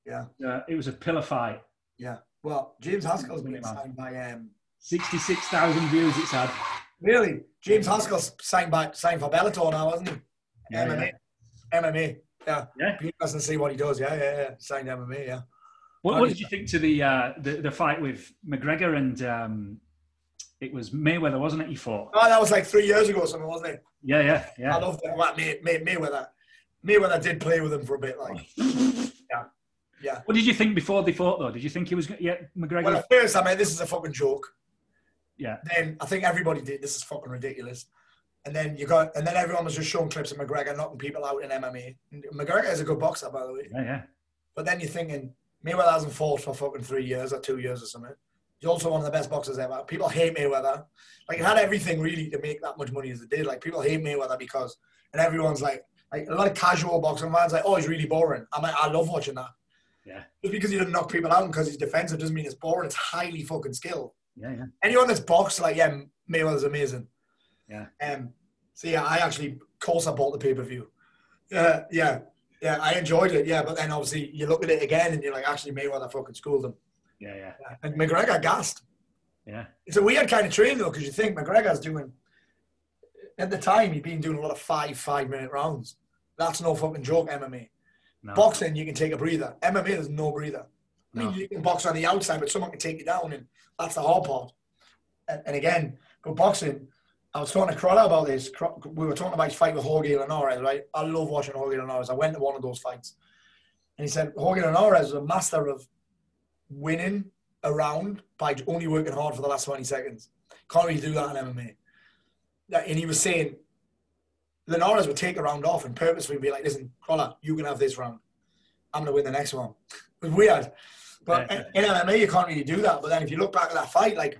Yeah, Uh, it was a pillar fight. yeah. Well, James Haskell's been signed by um. Sixty-six thousand views. It's had. Really, James Haskell's signed by signed for Bellator now, hasn't he? Yeah, MMA. MMA. Yeah. Yeah. Be interesting to see what he does. Yeah, yeah, yeah. Signed MMA. Yeah. What, what did did you think to the uh, the the fight with McGregor and um, it was Mayweather, wasn't it? He fought. Oh, that was like three years ago, or something, wasn't it? Yeah, yeah, yeah. I yeah. loved it. Well, May, May, Mayweather. Mayweather did play with him for a bit, like. Yeah. Yeah. What did you think before they fought though? Did you think he was? Yeah, McGregor. Well, at first, I mean, this is a fucking joke. yeah, Then I think everybody did. This is fucking ridiculous. And then you got, and then everyone was just showing clips of McGregor knocking people out in MMA. And McGregor is a good boxer, by the way. yeah, yeah. But then you're thinking Mayweather hasn't fought for fucking three years or two years or something. He's also one of the best boxers ever. People hate Mayweather. Like it had everything really to make that much money as it did. Like people hate Mayweather because, and everyone's like, like a lot of casual boxing fans like, oh, he's really boring. I'm like, I love watching that. Yeah. Just because he doesn't knock people out because he's defensive doesn't mean it's boring. It's highly fucking skilled. Yeah, yeah. Anyone that's boxed, like, yeah, Mayweather's amazing. Yeah. Um. So yeah, I actually, of course, I bought the pay per view. Yeah, yeah, yeah. I enjoyed it. Yeah, but then obviously you look at it again and you're like, actually, Mayweather fucking schooled him. Yeah, yeah, And McGregor gassed. yeah. It's a weird kind of training though, because you think McGregor's doing. At the time, he'd been doing a lot of five five minute rounds. That's no fucking joke. MMA. No. Boxing, you can take a breather. MMA, there's no breather. I mean, No. you can box on the outside, but someone can take you down, and that's the hard part. And, and again, but boxing, I was talking to Crolla about this. We were talking about his fight with Jorge Linares, right? I love watching Jorge Linares. I went to one of those fights. And he said Jorge Linares is a master of winning a round by only working hard for the last 20 seconds. Can't really do that in MMA. And he was saying Linares would take a round off and purposefully be like, listen, Crolla, you can have this round. I'm going to win the next one. It was weird. But in MMA, you can't really do that. But then if you look back at that fight, like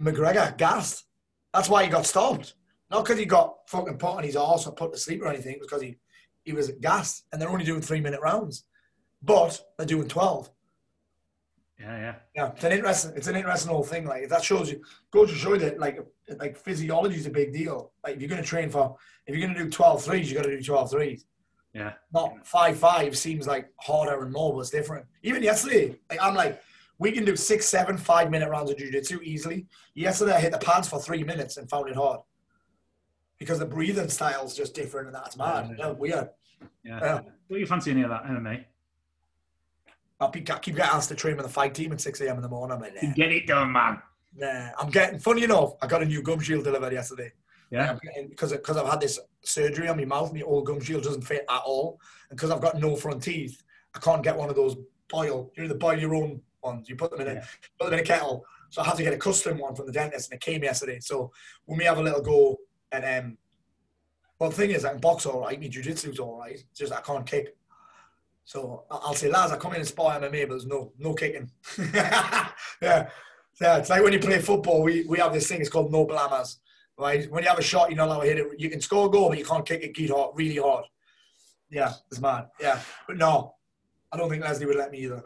McGregor gassed. That's why he got stopped. Not because he got fucking put on his arse or put to sleep or anything. It was because he, he was gassed. And they're only doing three minute rounds. But they're doing 12. Yeah, yeah. Yeah, it's an interesting. It's an interesting whole thing. Like that shows you, goes to show you that like like physiology is a big deal. Like if you're going to train for, if you're going to do 12 threes, you got to do 12 threes. Yeah. Not five five seems like harder and more, but it's different. Even yesterday, like I'm like, we can do six, seven, five minute rounds of jiu-jitsu easily. Yesterday I hit the pads for three minutes and found it hard because the breathing style is just different and that's mad. Yeah, weird. Yeah. Yeah. Do you fancy any of that MMA? I keep I keep getting asked to train with the fight team at 6 a.m. in the morning. I'm like, nah. Get it done, man. Nah, I'm getting. Funny enough, I got a new gum shield delivered yesterday. Yeah. Because because I've had this surgery on my mouth, my old gum shield doesn't fit at all, and because I've got no front teeth, I can't get one of those boil. You know the boil your own ones. You put them in a Yeah. put them in a kettle. So I had to get a custom one from the dentist, and it came yesterday. So we may have a little go. And um, well, the thing is, I can box all right. My jiu-jitsu's all right. It's just I can't kick. So I- I'll say, lads, I come in and spar MMA, but there's no no kicking. yeah, yeah. It's like when you play football. We we have this thing. It's called no blammers. Right? When you have a shot, you're not allowed to hit it. You can score a goal, but you can't kick it hard, really hard. Yeah, it's mad. Yeah. But no, I don't think Leslie would let me either.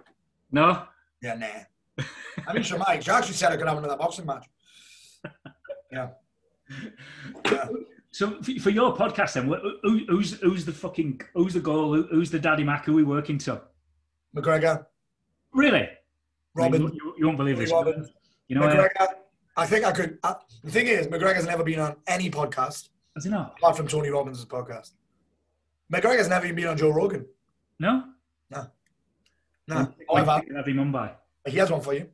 No? Yeah, nah. I mean, she might. She actually said I could have another boxing match. Yeah. yeah. So for your podcast, then, who, who's who's the fucking who's the goal? Who's the daddy Mac? Who are we working to? McGregor. Really? Robin. You, you, you won't believe this. Robin. You know, McGregor. Uh, I think I could. Uh, the thing is, McGregor's never been on any podcast. Has he not? Apart from Tony Robbins' podcast. McGregor's never even been on Joe Rogan. No. No. No. Him on by. He has one for you.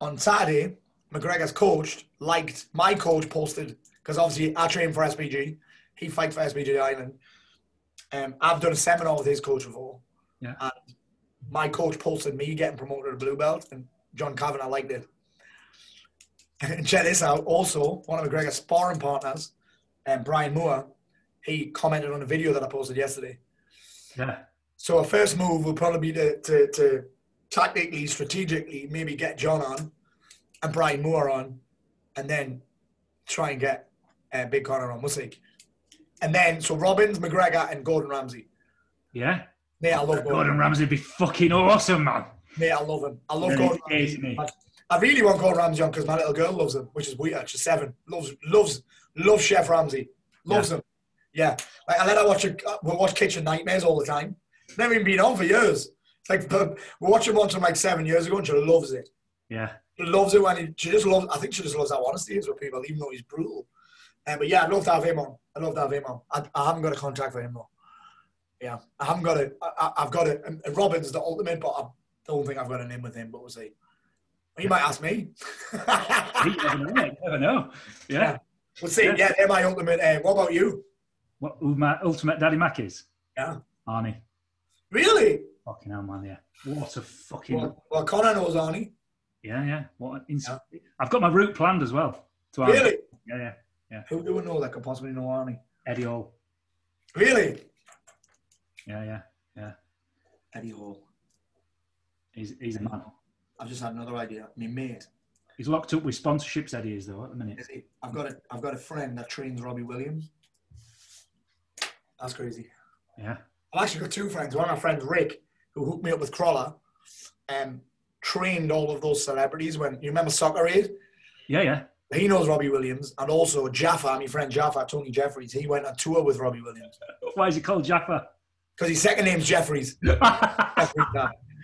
On Saturday, McGregor's coach liked my coach posted because obviously I train for SBG. He fights for SBG Ireland. Um, I've done a seminar with his coach before. Yeah. And my coach posted me getting promoted to blue belt, and John Kavanagh liked it. And check this out. Also, one of McGregor's sparring partners, um, Brian Moore, he commented on a video that I posted yesterday. Yeah. So our first move will probably be to, to, to tactically, strategically, maybe get John on and Brian Moore on, and then try and get uh, Big Conor on Musyk. And then, so Robbins, McGregor, and Gordon Ramsay. Yeah. Mate, I love Gordon. Gordon Ramsay. Would be fucking awesome, man. Mate, I love him. I love really Gordon Ramsay. I really want Gordon Ramsay on because my little girl loves him, which is weird. She's seven. Loves, loves, loves Chef Ramsay. Loves yeah. him. Yeah. Like, I let her watch, a, we watch Kitchen Nightmares all the time. Never even been on for years. Like, we watched him once from like seven years ago and she loves it. Yeah. She loves it when he, she just loves, I think she just loves how honest he is with people, even though he's brutal. Um, but yeah, I'd love to have him on. I'd love to have him on. I, I haven't got a contract for him though. Yeah, I haven't got it. I, have got it. And Robin's the ultimate, but I don't think I've got an in with him. But we'll see. You might ask me. you never know. Yeah. yeah. We'll see. Yeah, they're my ultimate. Uh, what about you? What my ultimate daddy Mac is? Yeah. Arnie. Really? Fucking hell, man. Yeah. What a fucking. Well, well Conor knows Arnie. Yeah, yeah. What an ins- yeah. I've got my route planned as well. really? Yeah, yeah, yeah. Who do we know that could possibly know Arnie? Eddie Hall. Really? Yeah, yeah, yeah. Eddie Hall. He's he's a man. I've just had another idea. Me mate. He's locked up with sponsorships. Eddie is though at the minute. Is he? I've got a I've got a friend that trains Robbie Williams. That's crazy. Yeah. I've actually got two friends. One of my friends, Rick, who hooked me up with Crolla, um, trained all of those celebrities. When you remember Soccer Aid? Yeah, yeah. He knows Robbie Williams, and also Jaffa, my friend Jaffa, Tony Jeffries. He went on tour with Robbie Williams. Why is he called Jaffa? Because his second name's Jeffries. Jeffries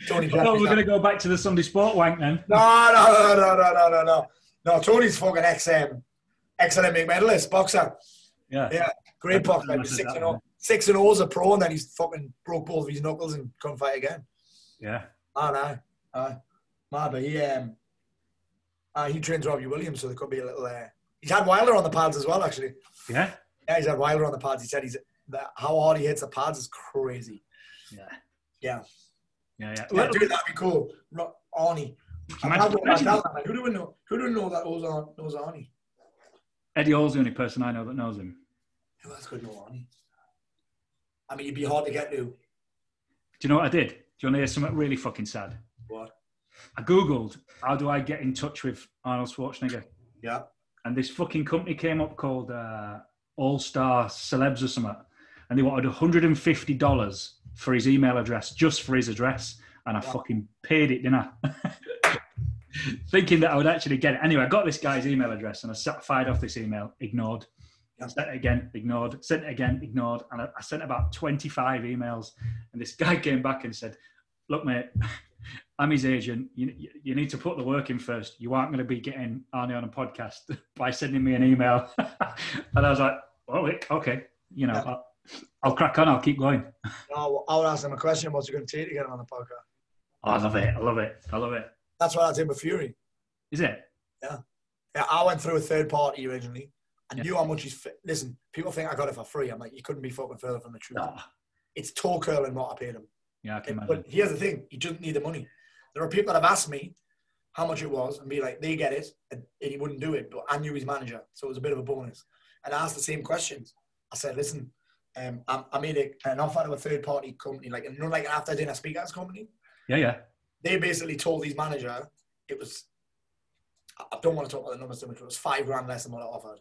Tony Jeffries. Oh, we're going to go back to the Sunday Sport wank then. No, no, no, no, no, no, no. No, Tony's fucking ex um, ex Olympic medalist, boxer. Yeah. Yeah. Great boxer. Six and, oh, six and O's a pro, and then he's fucking broke both of his knuckles and couldn't fight again. Yeah. Oh, no. Uh, man, but he, um, uh, he trains Robbie Williams, so there could be a little. Uh, he's had Wilder on the pads as well, actually. Yeah. Yeah, he's had Wilder on the pads. He said he's that how hard he hits the pads is crazy. Yeah. Yeah. Yeah, yeah. yeah dude, that'd be cool. Arnie. Who do we know? Who do we know that knows, knows Arnie? Eddie Hall's the only person I know that knows him. Who else could know Arnie? I mean, you'd be hard to get to. Do you know what I did? Do you want to hear something really fucking sad? What? I googled how do I get in touch with Arnold Schwarzenegger. Yeah. And this fucking company came up called uh, All Star Celebs or something, and they wanted hundred and fifty dollars for his email address, just for his address, and I yeah. fucking paid it, didn't I? Thinking that I would actually get it. Anyway, I got this guy's email address, and I sat, fired off this email, ignored. Yeah. Sent it again, ignored. Sent it again, ignored. And I, I sent about 25 emails. And this guy came back and said, Look, mate, I'm his agent. You, you need to put the work in first. You aren't going to be getting Arnie on a podcast by sending me an email. and I was like, oh, okay. You know, yeah. I'll, I'll, crack on. I'll keep going. No, I would ask him a question. What's it going to take to get him on the podcast? Oh, I love it. I love it. I love it. That's what I did with Fury. Is it? Yeah. Yeah, I went through a third party originally. I yeah. knew how much he's. Fi- Listen, people think I got it for free. I'm like, you couldn't be fucking further from the truth. No. It's toe curling what I paid him. Yeah, I can imagine. But here's the thing: he doesn't need the money. There are people that have asked me how much it was and be like, they get it, and, he wouldn't do it. But I knew his manager, so it was a bit of a bonus. And I asked the same questions. I said, listen, um, I, I, made a, an offer to a third party company, like you know, like an after dinner speakers company. Yeah, yeah. They basically told his manager it was. I don't want to talk about the numbers too much, but it was five grand less than what I offered.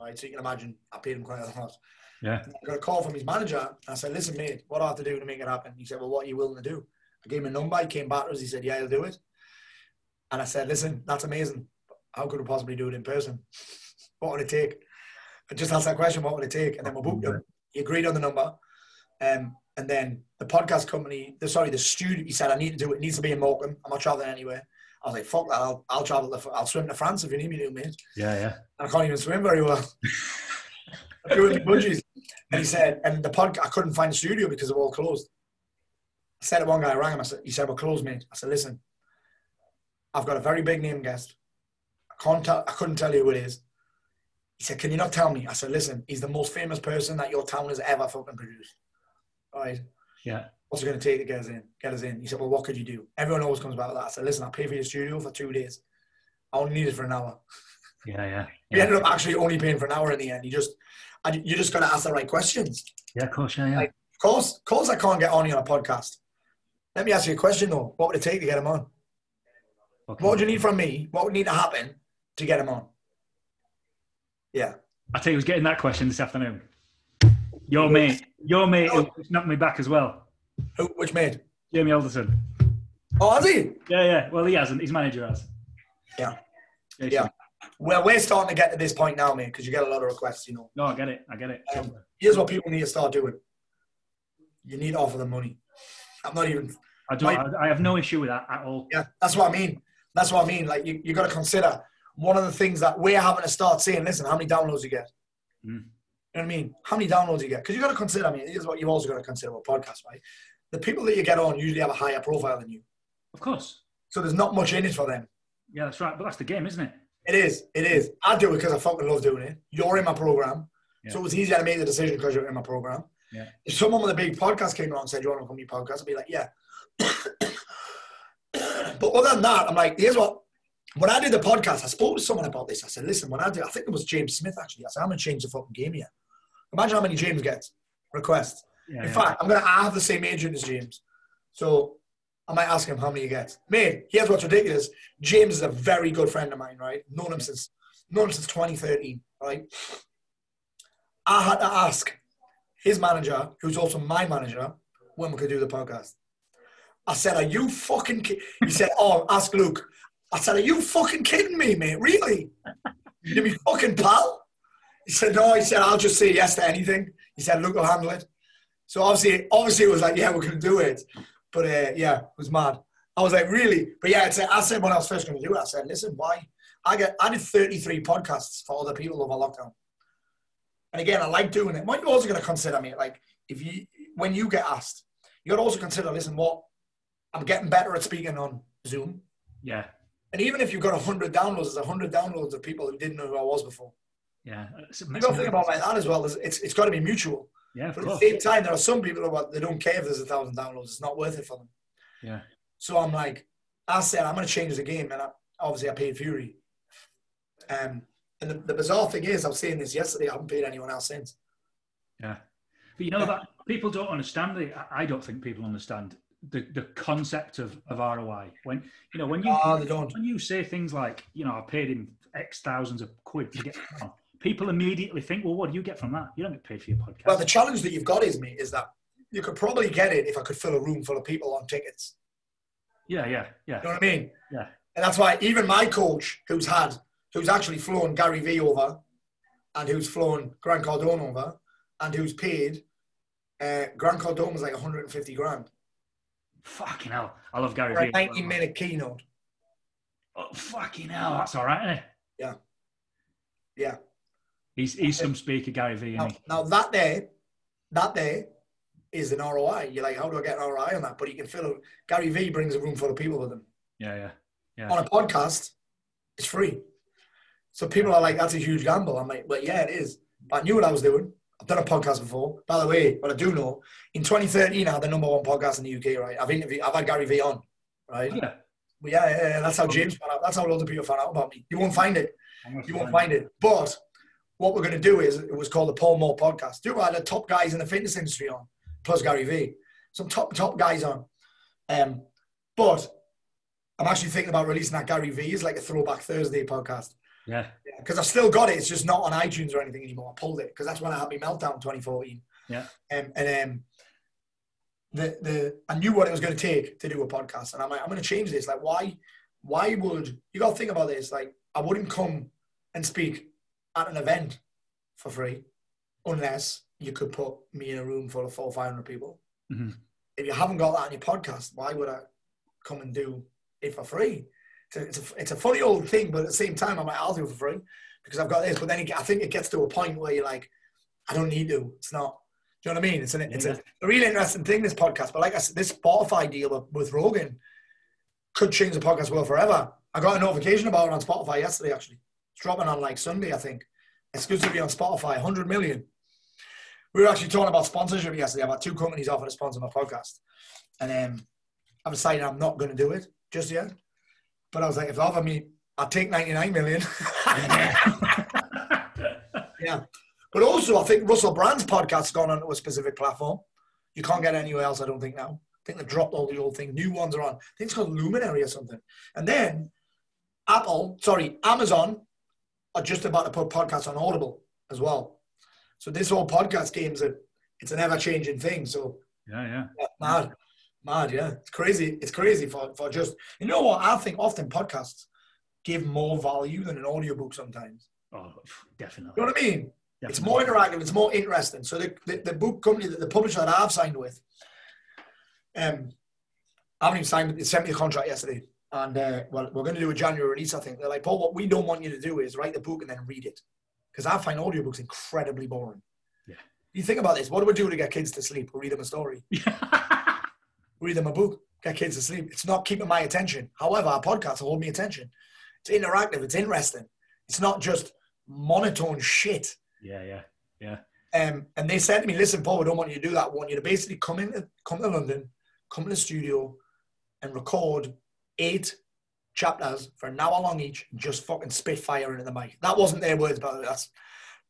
Right, so you can imagine I paid him quite a lot. Yeah. I got a call from his manager. And I said, "Listen, mate, what do I have to do to make it happen?" He said, "Well, what are you willing to do?" I gave him a number. He came back to us. He said, "Yeah, I'll do it." And I said, "Listen, that's amazing. How could we possibly do it in person? What would it take?" I just asked that question. What would it take? And then we booked him. He agreed on the number. Um, and then the podcast company, the sorry, the studio. He said, "I need to do it. It needs to be in Morecambe. I'm not traveling anywhere." I was like, "Fuck that! I'll, I'll travel. To, I'll swim to France if you need me to, mate." Yeah, yeah. And I can't even swim very well. I'm doing the budgies. And he said, and the podcast, I couldn't find the studio because they're all closed. I said to one guy, I rang him, I said, he said, we're closed, mate. I said, listen, I've got a very big name guest. I can't tell, I couldn't tell you who it is. He said, can you not tell me? I said, listen, he's the most famous person that your town has ever fucking produced. All right. Yeah. What's it going to take to get us in? Get us in. He said, well, what could you do? Everyone always comes back with that. I said, listen, I pay for your studio for two days. I only need it for an hour. Yeah, yeah. We Yeah, ended up actually only paying for an hour in the end. You just, I, you just got to ask the right questions. yeah of course, yeah, yeah. Like- Of course, of course, I can't get on you on a podcast. Let me ask you a question though. What would it take to get him on? Okay. What would you need from me? What would need to happen to get him on? Yeah. I tell you, was getting that question this afternoon. Your mate, your mate knocked me back as well. Who, which made? Jamie Alderson. Oh, has he? Yeah, yeah. Well, he hasn't. His manager has. Yeah. Yeah. Yeah. Well, we're starting to get to this point now, mate, because you get a lot of requests, you know. No, I get it. I get it. Um, Here's what people need to start doing. You need to offer them money. I'm not even I don't. I, I have no issue with that at all. Yeah, that's what I mean. That's what I mean. Like you, you got to consider one of the things that we're having to start saying. Listen, how many downloads you get? Mm. You know what I mean? How many downloads you get? Because you got to consider. I mean, here's what you've also got to consider with podcasts, right? The people that you get on usually have a higher profile than you, Of course. so there's not much in it for them. Yeah, that's right. But that's the game, isn't it? It is. It is. I do it because I fucking love doing it. You're in my program, Yeah. so it's easier to make the decision because you're in my program. Yeah. If someone with a big podcast came along and said, "You want to come to your podcast?" I'd be like, "Yeah." but other than that, I'm like, "Here's what." When I did the podcast, I spoke to someone about this. I said, "Listen, when I did, I think it was James Smith actually. I said, I'm gonna change the fucking game here. Imagine how many James gets requests. Yeah. In yeah. fact, I'm gonna I have the same agent as James, so I might ask him how many he gets. Mate, here's what's ridiculous. James is a very good friend of mine, right? Known him since known him since 2013, right? I had to ask his manager, who's also my manager, when we could do the podcast. I said, "Are you fucking?" Ki-? He said, "Oh, ask Luke." I said, "Are you fucking kidding me, mate? Really? You me fucking pal?" He said, "No." He said, "I'll just say yes to anything." He said, "Luke will handle it." So obviously, obviously, it was like, "Yeah, we're gonna do it," but uh, yeah, it was mad. I was like, "Really?" But yeah, it's, I said when I was first gonna do it, I said, "Listen, why?" I get I did 33 podcasts for other people over lockdown. And again, I like doing it. What you're also going to consider, mate, like if you when you get asked, you got to also consider, listen, what I'm getting better at speaking on Zoom. yeah. And even if you've got 100 downloads, there's 100 downloads of people who didn't know who I was before. Yeah. You got to think about like that as well. It's, it's got to be mutual. Yeah, But at the same time, there are some people who are, they don't care if there's a thousand downloads. It's not worth it for them. Yeah. So I'm like, I said, I'm going to change the game. And I, obviously, I paid Fury. Um, and the, the bizarre thing is, I was saying this yesterday, I haven't paid anyone else since. Yeah. But you know that people don't understand the I- don't think people understand the, the concept of, of ROI. When you know, when you they don't. when you say things like, you know, I paid him X thousands of quid to get on, people immediately think, well, what do you get from that? You don't get paid for your podcast. Well, the challenge that you've got is, mate, is that you could probably get it if I could fill a room full of people on tickets. yeah, yeah, yeah, You know what I mean? yeah. And that's why even my coach, who's had, who's actually flown Gary Vee over, and who's flown Grant Cardone over, and who's paid, uh, Grant Cardone was like 150 grand Fucking hell. I love Gary for a Vee. 90 minute keynote. Oh, fucking hell. That's all right, isn't it? Yeah. He's, he's some speaker, Gary Vee. Now, now that day, that there is an ROI. You're like, how do I get an ROI on that? But you can fill it. Gary Vee brings a room full of people with him. Yeah, yeah. Yeah. On a podcast, it's free. So people are like, that's a huge gamble. I'm like, well, yeah, it is. But I knew what I was doing. I've done a podcast before. By the way, what I do know, in 2013, I had the number one podcast in the UK, right? I've interviewed, I've had Gary Vee on, right? Yeah. Well, yeah, yeah, that's how James found out. That's how loads of people found out about me. You won't find it. You won't find it. But what we're going to do is, it was called the Paul Mort podcast. Do I had the top guys in the fitness industry on, plus Gary Vee. Some top, top guys on. Um, but I'm actually thinking about releasing that Gary Vee as like a throwback Thursday podcast. Yeah. Because I've still got it. It's just not on iTunes or anything anymore. I pulled it because that's when I had my meltdown in 2014. Yeah. Um, and um, the the I knew what it was going to take to do a podcast, and I'm like, I'm going to change this. Like, why? Why would you got to think about this? Like, I wouldn't come and speak at an event for free unless you could put me in a room full of four, five hundred people. Mhm. If you haven't got that on your podcast, why would I come and do it for free? It's a, it's a, it's a funny old thing, but at the same time, I'm like, I'll do it for free because I've got this. But then it, I think it gets to a point where you're like, I don't need to. It's not. Do you know what I mean? It's an, it's a, a really interesting thing, this podcast. But like I said, this Spotify deal with, with Rogan could change the podcast world forever. I got a notification about it on Spotify yesterday, actually. Dropping on like Sunday, I think. Exclusively on Spotify, 100 million. We were actually talking about sponsorship yesterday. I've had two companies offer to sponsor my podcast. And um, I've decided I'm not going to do it just yet. But I was like, if they offer me, I'll take 99 million. yeah. But also, I think Russell Brand's podcast's gone onto a specific platform. You can't get anywhere else, I don't think, now. I think they've dropped all the old things. New ones are on. I think it's called Luminary or something. And then Apple, sorry, Amazon are just about to put podcasts on Audible as well. So this whole podcast game's a it's an ever-changing thing. So yeah, yeah. yeah, mad, mad, yeah. It's crazy. It's crazy for, for just you know what I think often podcasts give more value than an audiobook sometimes. Oh, definitely. You know what I mean? It's more interactive. It's more interesting. So the, the, the book company, the, the publisher that I've signed with, um, I haven't even signed. They sent me a contract yesterday, and uh, well, we're going to do a January release. I think they're like, Paul, what we don't want you to do is write the book and then read it, because I find audiobooks incredibly boring. Yeah. You think about this. What do we do to get kids to sleep? We read them a story. read them a book. Get kids to sleep. It's not keeping my attention. However, our podcasts hold me attention. It's interactive. It's interesting. It's not just monotone shit. yeah, yeah, yeah. Um, and they said to me, "Listen, Paul, we don't want you to do that. We want you to basically come in, come to London, come to the studio, and record eight chapters for an hour long each, just fucking spit fire into the mic." That wasn't their words, by the way. That's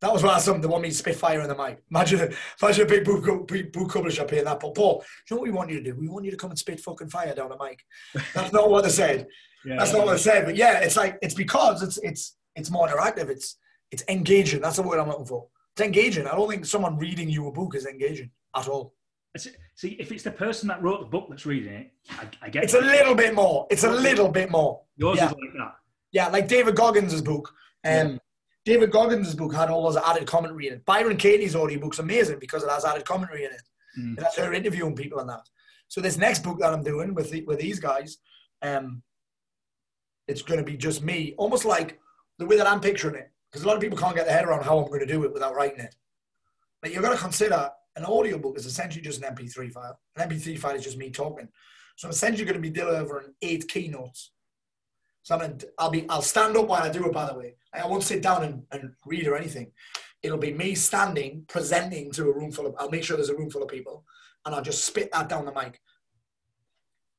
that was what I something. They want me to spit fire in the mic. Imagine, imagine a big book, big book publisher paying that. But Paul, you know what we want you to do? We want you to come and spit fucking fire down the mic. That's not what they said. yeah That's not what I said. But yeah, it's like it's because it's it's it's more interactive. It's it's engaging. That's the word I'm looking for. It's engaging. I don't think someone reading you a book is engaging at all. See, if it's the person that wrote the book that's reading it, I, I get It's a little bit more. It's a little bit more. Yours yeah. is like that. Yeah, like David Goggins' book. Um, David Goggins' book had all those added commentary in it. Byron Katie's audiobook's amazing because it has added commentary in it. Mm. And that's her interviewing people and that. So this next book that I'm doing with the, with these guys, um, it's going to be just me, almost like the way that I'm picturing it. Because a lot of people can't get their head around how I'm going to do it without writing it. But you've got to consider an audiobook is essentially just an MP3 file. An MP3 file is just me talking. So I'm essentially going to be delivering eight keynotes. So I'm gonna, I'll be I'll stand up while I do it. By the way, I won't sit down and, and read or anything. It'll be me standing, presenting to a room full of. I'll make sure there's a room full of people, and I'll just spit that down the mic.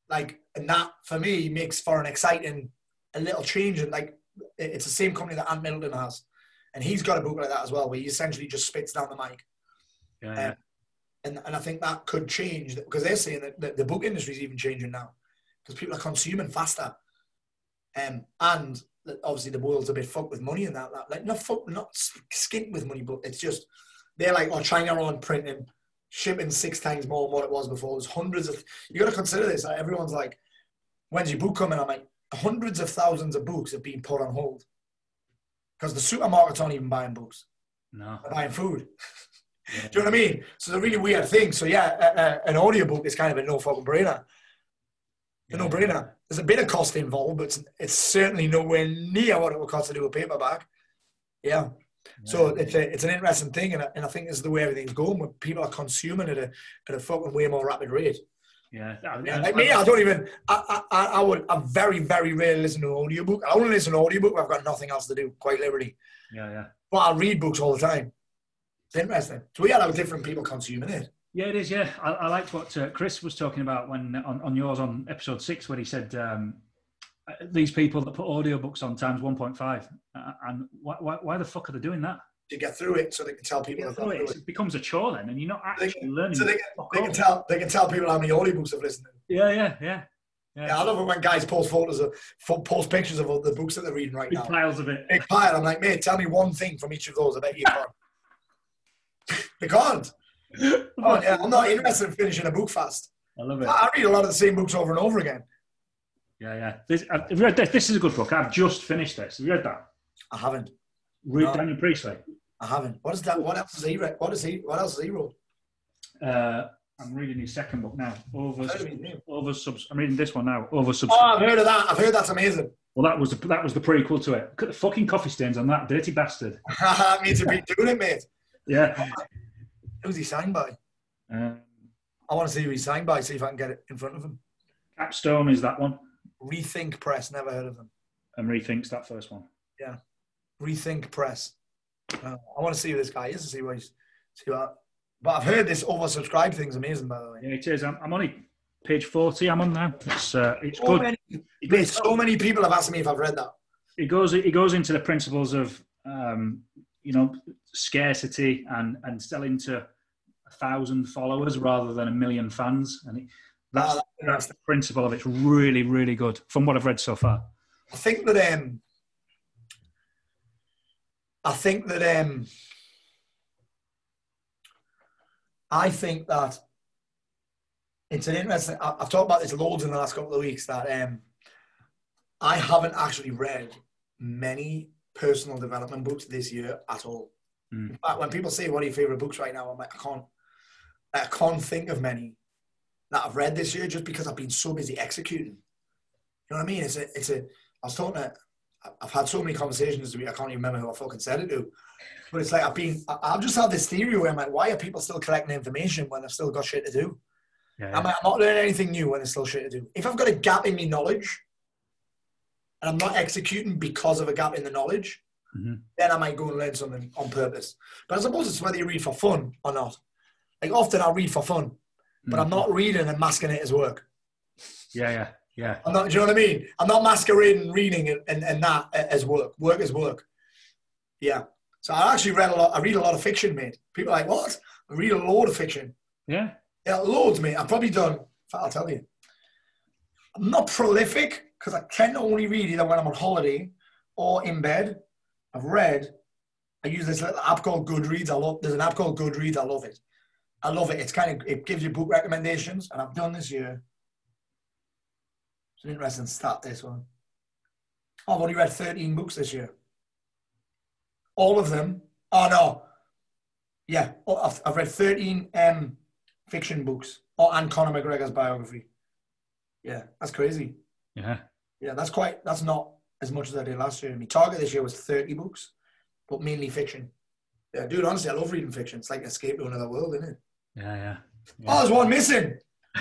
Like, and that for me makes for an exciting, a little change. And like, it's the same company that Ant Middleton has, and he's got a book like that as well, where he essentially just spits down the mic. Yeah, yeah. And, and I think that could change because they're saying that the, the book industry is even changing now because people are consuming faster. Um, and obviously the world's a bit fucked with money and that, that like not fuck, not skint with money, but it's just they're like, oh, China on printing, shipping six times more than what it was before. There's hundreds of you got to consider this. Like, everyone's like, when's your book coming? I'm like, hundreds of thousands of books have been put on hold because the supermarkets aren't even buying books; No. they're buying food. Yeah. Do you know what I mean? So a really weird thing. So yeah, uh, uh, an audiobook is kind of a no fucking brainer. A no brainer. There's a bit of cost involved, but it's, it's certainly nowhere near what it would cost to do a paperback. Yeah. So it's a, it's an interesting thing, and I, and I think this is the way everything's going. When people are consuming at a at a fucking way more rapid rate. yeah. Yeah, like me, I don't even. I, I, I would. I very, very rarely listen to an audiobook. I only listen to an audiobook when I've got nothing else to do. Quite literally, Yeah, yeah. but I read books all the time. It's interesting. So we had how different people consuming it. Yeah, it is. Yeah, I, I liked what uh, Chris was talking about when on, on yours on episode six, where he said um, uh, these people that put audiobooks on times one point five, uh, and why, why, why the fuck are they doing that? to get through it so they can tell people Yeah, they've through it. it becomes a chore then, and you're not They actually learning. So they, fuck they can tell they can tell people how many audiobooks they've listened to. Yeah, yeah, yeah. Yeah, I love it when guys post photos of post pictures of all the books that they're reading right Big now. piles of it. Big pile. I'm like, mate, tell me one thing from each of those. I bet you can't. You can't. Oh, yeah, I'm not interested in finishing a book fast. I love it. I I read a lot of the same books over and over again. Yeah, yeah. This, I've read this. This is a good book. I've just finished this. Have you read that? I haven't. Read No. Daniel Priestley. I haven't. What is that? What else has he read? What is he? What else has he wrote? Uh, I'm reading his second book now. Over, Heard of his name. over subs. I'm reading this one now. Over subs. Oh, I've heard of that. I've heard that's amazing. Well, that was the, that was the prequel to it. Look at the fucking coffee stains on that dirty bastard. means to be doing it, mate. Yeah. Who's he signed by? Um, I want to see who he's signed by. See if I can get it in front of him. Capstone is that one, Rethink Press. Never heard of them. and rethinks that first one. Yeah, Rethink Press. Uh, I want to see who this guy is to see what he's. See what. But I've heard this oversubscribed thing's amazing, by the way. Yeah, it is. I'm, I'm only page 40. I'm on now. It's uh, it's So good. many, goes, so many people have asked me if I've read that. it goes it goes into the principles of um, you know scarcity and and selling to a thousand followers rather than a million fans, and it, that's Ah, that's the principle of it. It's really really good from what I've read so far. I think that um, I think that um, I think that it's an interesting. I've talked about this loads in the last couple of weeks. That um, I haven't actually read many personal development books this year at all. Mm. In fact, when people say, "What are your favorite books right now?" I'm like, I can't. I can't think of many that I've read this year just because I've been so busy executing. You know what I mean? It's a, it's a. I was talking to. I've had so many conversations. With, I can't even remember who I fucking said it to. But it's like I've been. I've just had this theory where I'm like, why are people still collecting information when they've still got shit to do? Yeah, I'm, like, I'm not learning anything new when there's still shit to do. If I've got a gap in my knowledge, and I'm not executing because of a gap in the knowledge, Mhm. then I might go and learn something on purpose. But I suppose it's whether you read for fun or not. Like often I'll read for fun, but I'm not reading and masking it as work. yeah, yeah, yeah. I'm not. Do you know what I mean? I'm not masquerading reading and, and, and that as work. Work is work. Yeah. So I actually read a lot. I read a lot of fiction, mate. People are like, what? I read a load of fiction. Yeah, Yeah, loads, mate. I've probably done. I'll tell you. I'm not prolific because I to only read either when I'm on holiday or in bed. I've read. I use this little app called Goodreads. I love. There's an app called Goodreads. I love it. I love it. It's kind of it gives you book recommendations, and I've done this year. It's an interesting stat. This one. I've only read 13 books this year. All of them. Oh no. Yeah, oh, I've, I've read 13 um, fiction books. Oh, and Conor McGregor's biography. Yeah, that's crazy. yeah. Yeah, that's quite. That's not as much as I did last year. My target this year was 30 books, but mainly fiction. Yeah, dude, honestly, I love reading fiction. It's like escape to another world, isn't it? Yeah, yeah. Oh, there's one missing.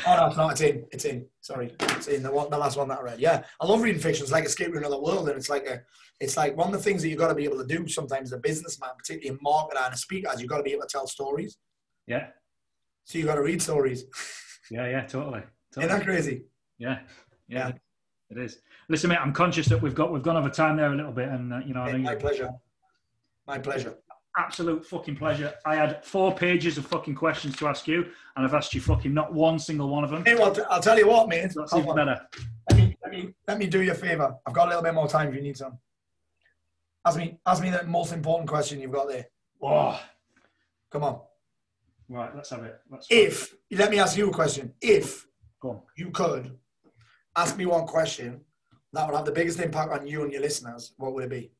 Oh no, it's not. It's in. It's in. Sorry, it's in the one, the last one that I read. Yeah, I love reading fiction. It's like escape to another world, and it's like a, it's like one of the things that you've got to be able to do. Sometimes, as a businessman, particularly a marketer and a speaker, is you've got to be able to tell stories. Yeah, So you've got to read stories. yeah, yeah, totally. Isn't that crazy? Yeah, yeah, Yeah. it is. Listen, mate, I'm conscious that we've got we've gone over time there a little bit, and uh, you know, My pleasure. My pleasure. absolute fucking pleasure. I had four pages of fucking questions to ask you, and I've asked you fucking not one single one of them. Hey, well, I'll tell you what, mate. That's even better. Let me, let me let me do you a favor. I've got a little bit more time if you need some. Ask me ask me the most important question you've got there. Oh, Come on. right, let's have it. Let's If let me ask you a question. If you could ask me one question that would have the biggest impact on you and your listeners, what would it be?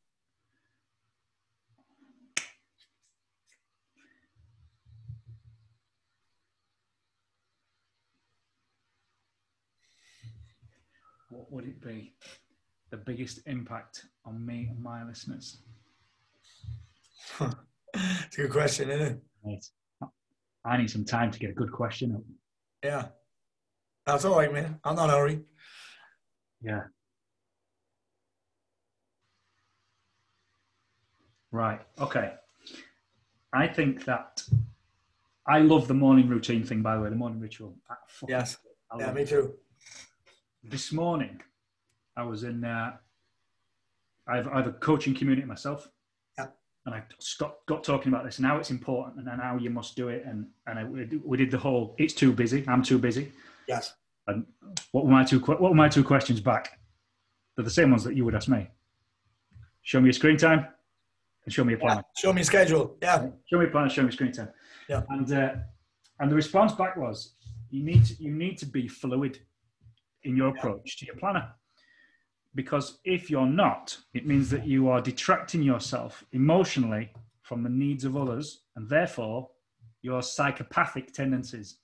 What would it be? The biggest impact on me and my listeners. It's a good question, isn't it? I need some time to get a good question up. Yeah. That's all right, man. I'm not hurry. Yeah. Right. Okay. I think that I love the morning routine thing. By the way, the morning ritual. Yes. Yeah, me it. too. This morning, I was in. Uh, I've I have a coaching community myself. Yeah. And I got, got talking about this. Now it's important, and now you must do it. And and I, we did- we did the whole. It's too busy. I'm too busy. Yes. And what were my two what were my two questions back? They're the same ones that you would ask me. Show me your screen time and show me a plan. Yeah. Show me a schedule. Yeah. Show me a plan show me screen time. Yeah. And uh, and the response back was you need to you need to be fluid in your approach to your planner. Because if you're not, it means that you are detracting yourself emotionally from the needs of others and therefore your psychopathic tendencies.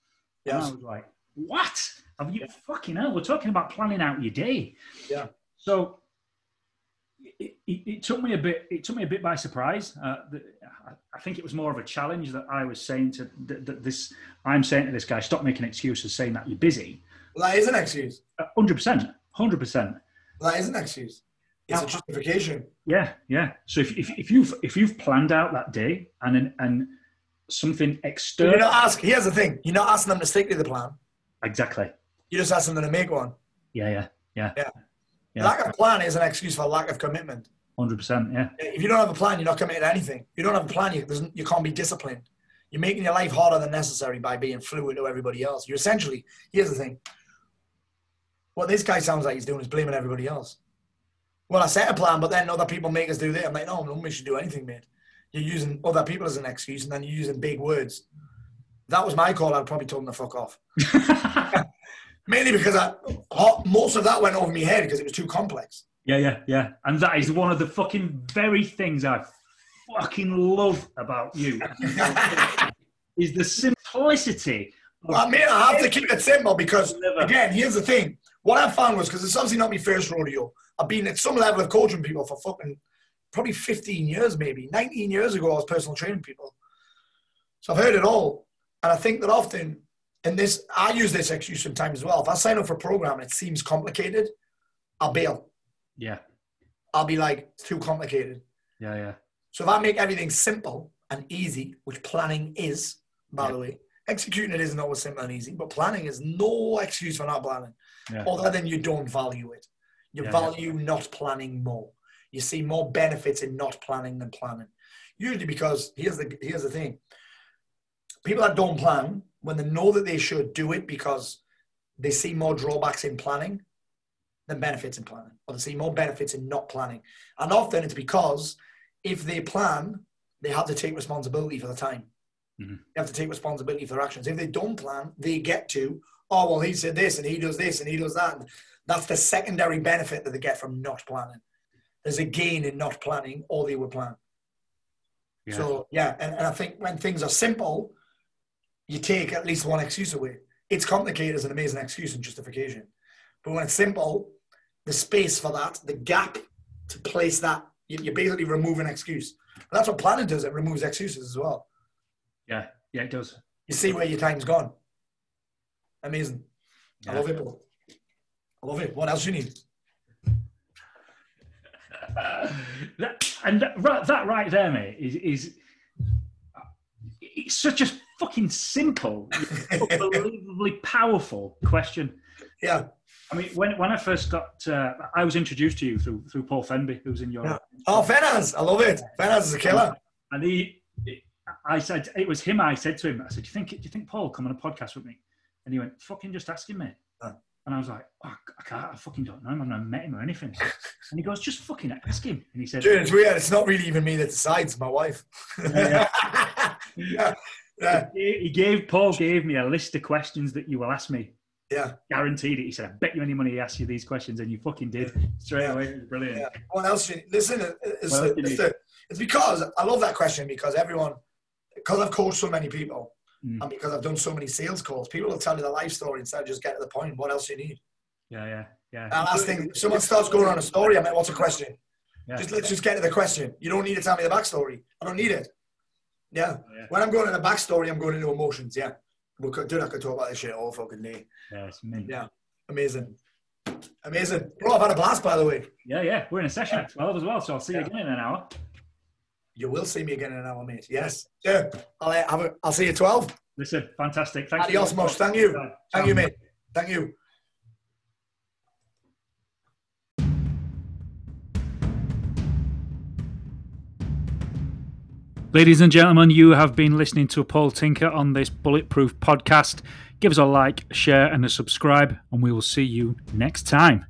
And I was like, what? Have you fucking hell? We're talking about planning out your day. Yeah. So it, it, it took me a bit. It took me a bit by surprise. Uh, the, I- I think it was more of a challenge that I was saying to that, that this. I'm saying to this guy, stop making excuses, saying that you're busy. Well, that is an excuse. Hundred percent, hundred percent. That is an excuse. It's a justification. Yeah, yeah. So if, if, if you've if you've planned out that day and an- and something external, You're not asking. Here's the thing. You're not asking them to stick to the plan. exactly. You just ask them to make one. Yeah, yeah, yeah. Yeah. Yeah. Lack of plan is an excuse for lack of commitment. Hundred percent. Yeah, If you don't have a plan, you're not committed to anything. If you don't have a plan, you, you can't be disciplined. You're making your life harder than necessary by being fluid to everybody else. You're essentially, here's the thing. What this guy sounds like he's doing is blaming everybody else. Well, I set a plan, but then other people make us do this. I'm like, no, nobody should do anything, mate. You're using other people as an excuse, and then you're using big words. If that was my call. I'd probably told him to fuck off. Mainly because I, most of that went over my head because it was too complex. yeah, yeah, yeah. And that is one of the fucking very things I fucking love about you is the simplicity. Well, I mean, I have to keep it simple because, again, here's the thing. What I found was because it's obviously not my first rodeo. I've been at some level of coaching people for fucking probably 15 years, maybe 19 years ago. I was personal training people, so I've heard it all. And I think that often, and this, I use this excuse sometimes as well. If I sign up for a program and it seems complicated, I'll bail. Yeah, I'll be like, it's too complicated. yeah, yeah. So if I make everything simple and easy, which planning is, by Yeah. the way, executing it isn't always simple and easy, but planning is no excuse for not planning, Yeah. other than you don't value it. You Yeah, value not planning more. You see more benefits in not planning than planning. Usually because here's the here's the thing. People that don't plan, when they know that they should do it because they see more drawbacks in planning than benefits in planning, or they see more benefits in not planning. And often it's because if they plan, they have to take responsibility for the time. Mhm. They have to take responsibility for their actions. If they don't plan, they get to, oh, well, he said this and he does this and he does that. And That's the secondary benefit that they get from not planning. There's a gain in not planning, or they would plan. Yeah. So, yeah, and, and I think when things are simple, you take at least one excuse away. It's complicated as an amazing excuse and justification. But when it's simple, the space for that, the gap to place that, you, basically remove an excuse. That's what planning does, it removes excuses as well. yeah, yeah, it does. You see where your time's gone. Amazing. I love it, bro. I love it. What else you need? that, and that right, that right there, mate, is is it's such a fucking simple, unbelievably powerful question. Yeah. I mean, when when I first got, uh, I was introduced to you through through Paul Fenby, who's in your, Yeah. Oh, Fenaz. I love it. Fenaz is a killer. and he, I said it was him. I said to him, I said, "Do you think do you think Paul come on a podcast with me?" And he went, "Fucking just ask him, mate." Huh. And I was like, oh, I can't, I fucking don't know him. I've never met him or anything. And he goes, just fucking ask him. And he said, Dude, it's weird. It's not really even me that decides, it's my wife. Yeah, yeah. yeah. He he gave Paul gave me a list of questions that you will ask me. Yeah. Guaranteed it. He said, "I bet you any money he asked you these questions," and you fucking did straight Yeah. away. Brilliant. Yeah. What else? You, listen, it's, What else you it's, the, it's because I love that question because everyone, because I've coached so many people Mm. and because I've done so many sales calls, people will tell you the life story instead of just get to the point. What else you need? Yeah, yeah, yeah. And last thing, if someone starts going on a story, I'm like, what's a question? Yeah. Just let's just get to the question. You don't need to tell me the backstory. I don't need it. Yeah. Yeah. When I'm going into the backstory, I'm going into emotions. Yeah. We could, dude, I could talk about this shit all fucking day. Yeah, it's mint. Yeah. Amazing. Amazing. Bro, I've had a blast, by the way. yeah, yeah. We're in a session at twelve as well, so I'll see you again in an hour. You will see me again in an hour, mate. Yes. Yeah. I'll, uh, have a, I'll see you at 12. Listen, fantastic. Thank Adios, you. Mosh. Thank you. Thank you, mate. Thank you. Ladies and gentlemen, you have been listening to Paul Tinker on this Bulletproof podcast. Give us a like, share, and a subscribe, and we will see you next time.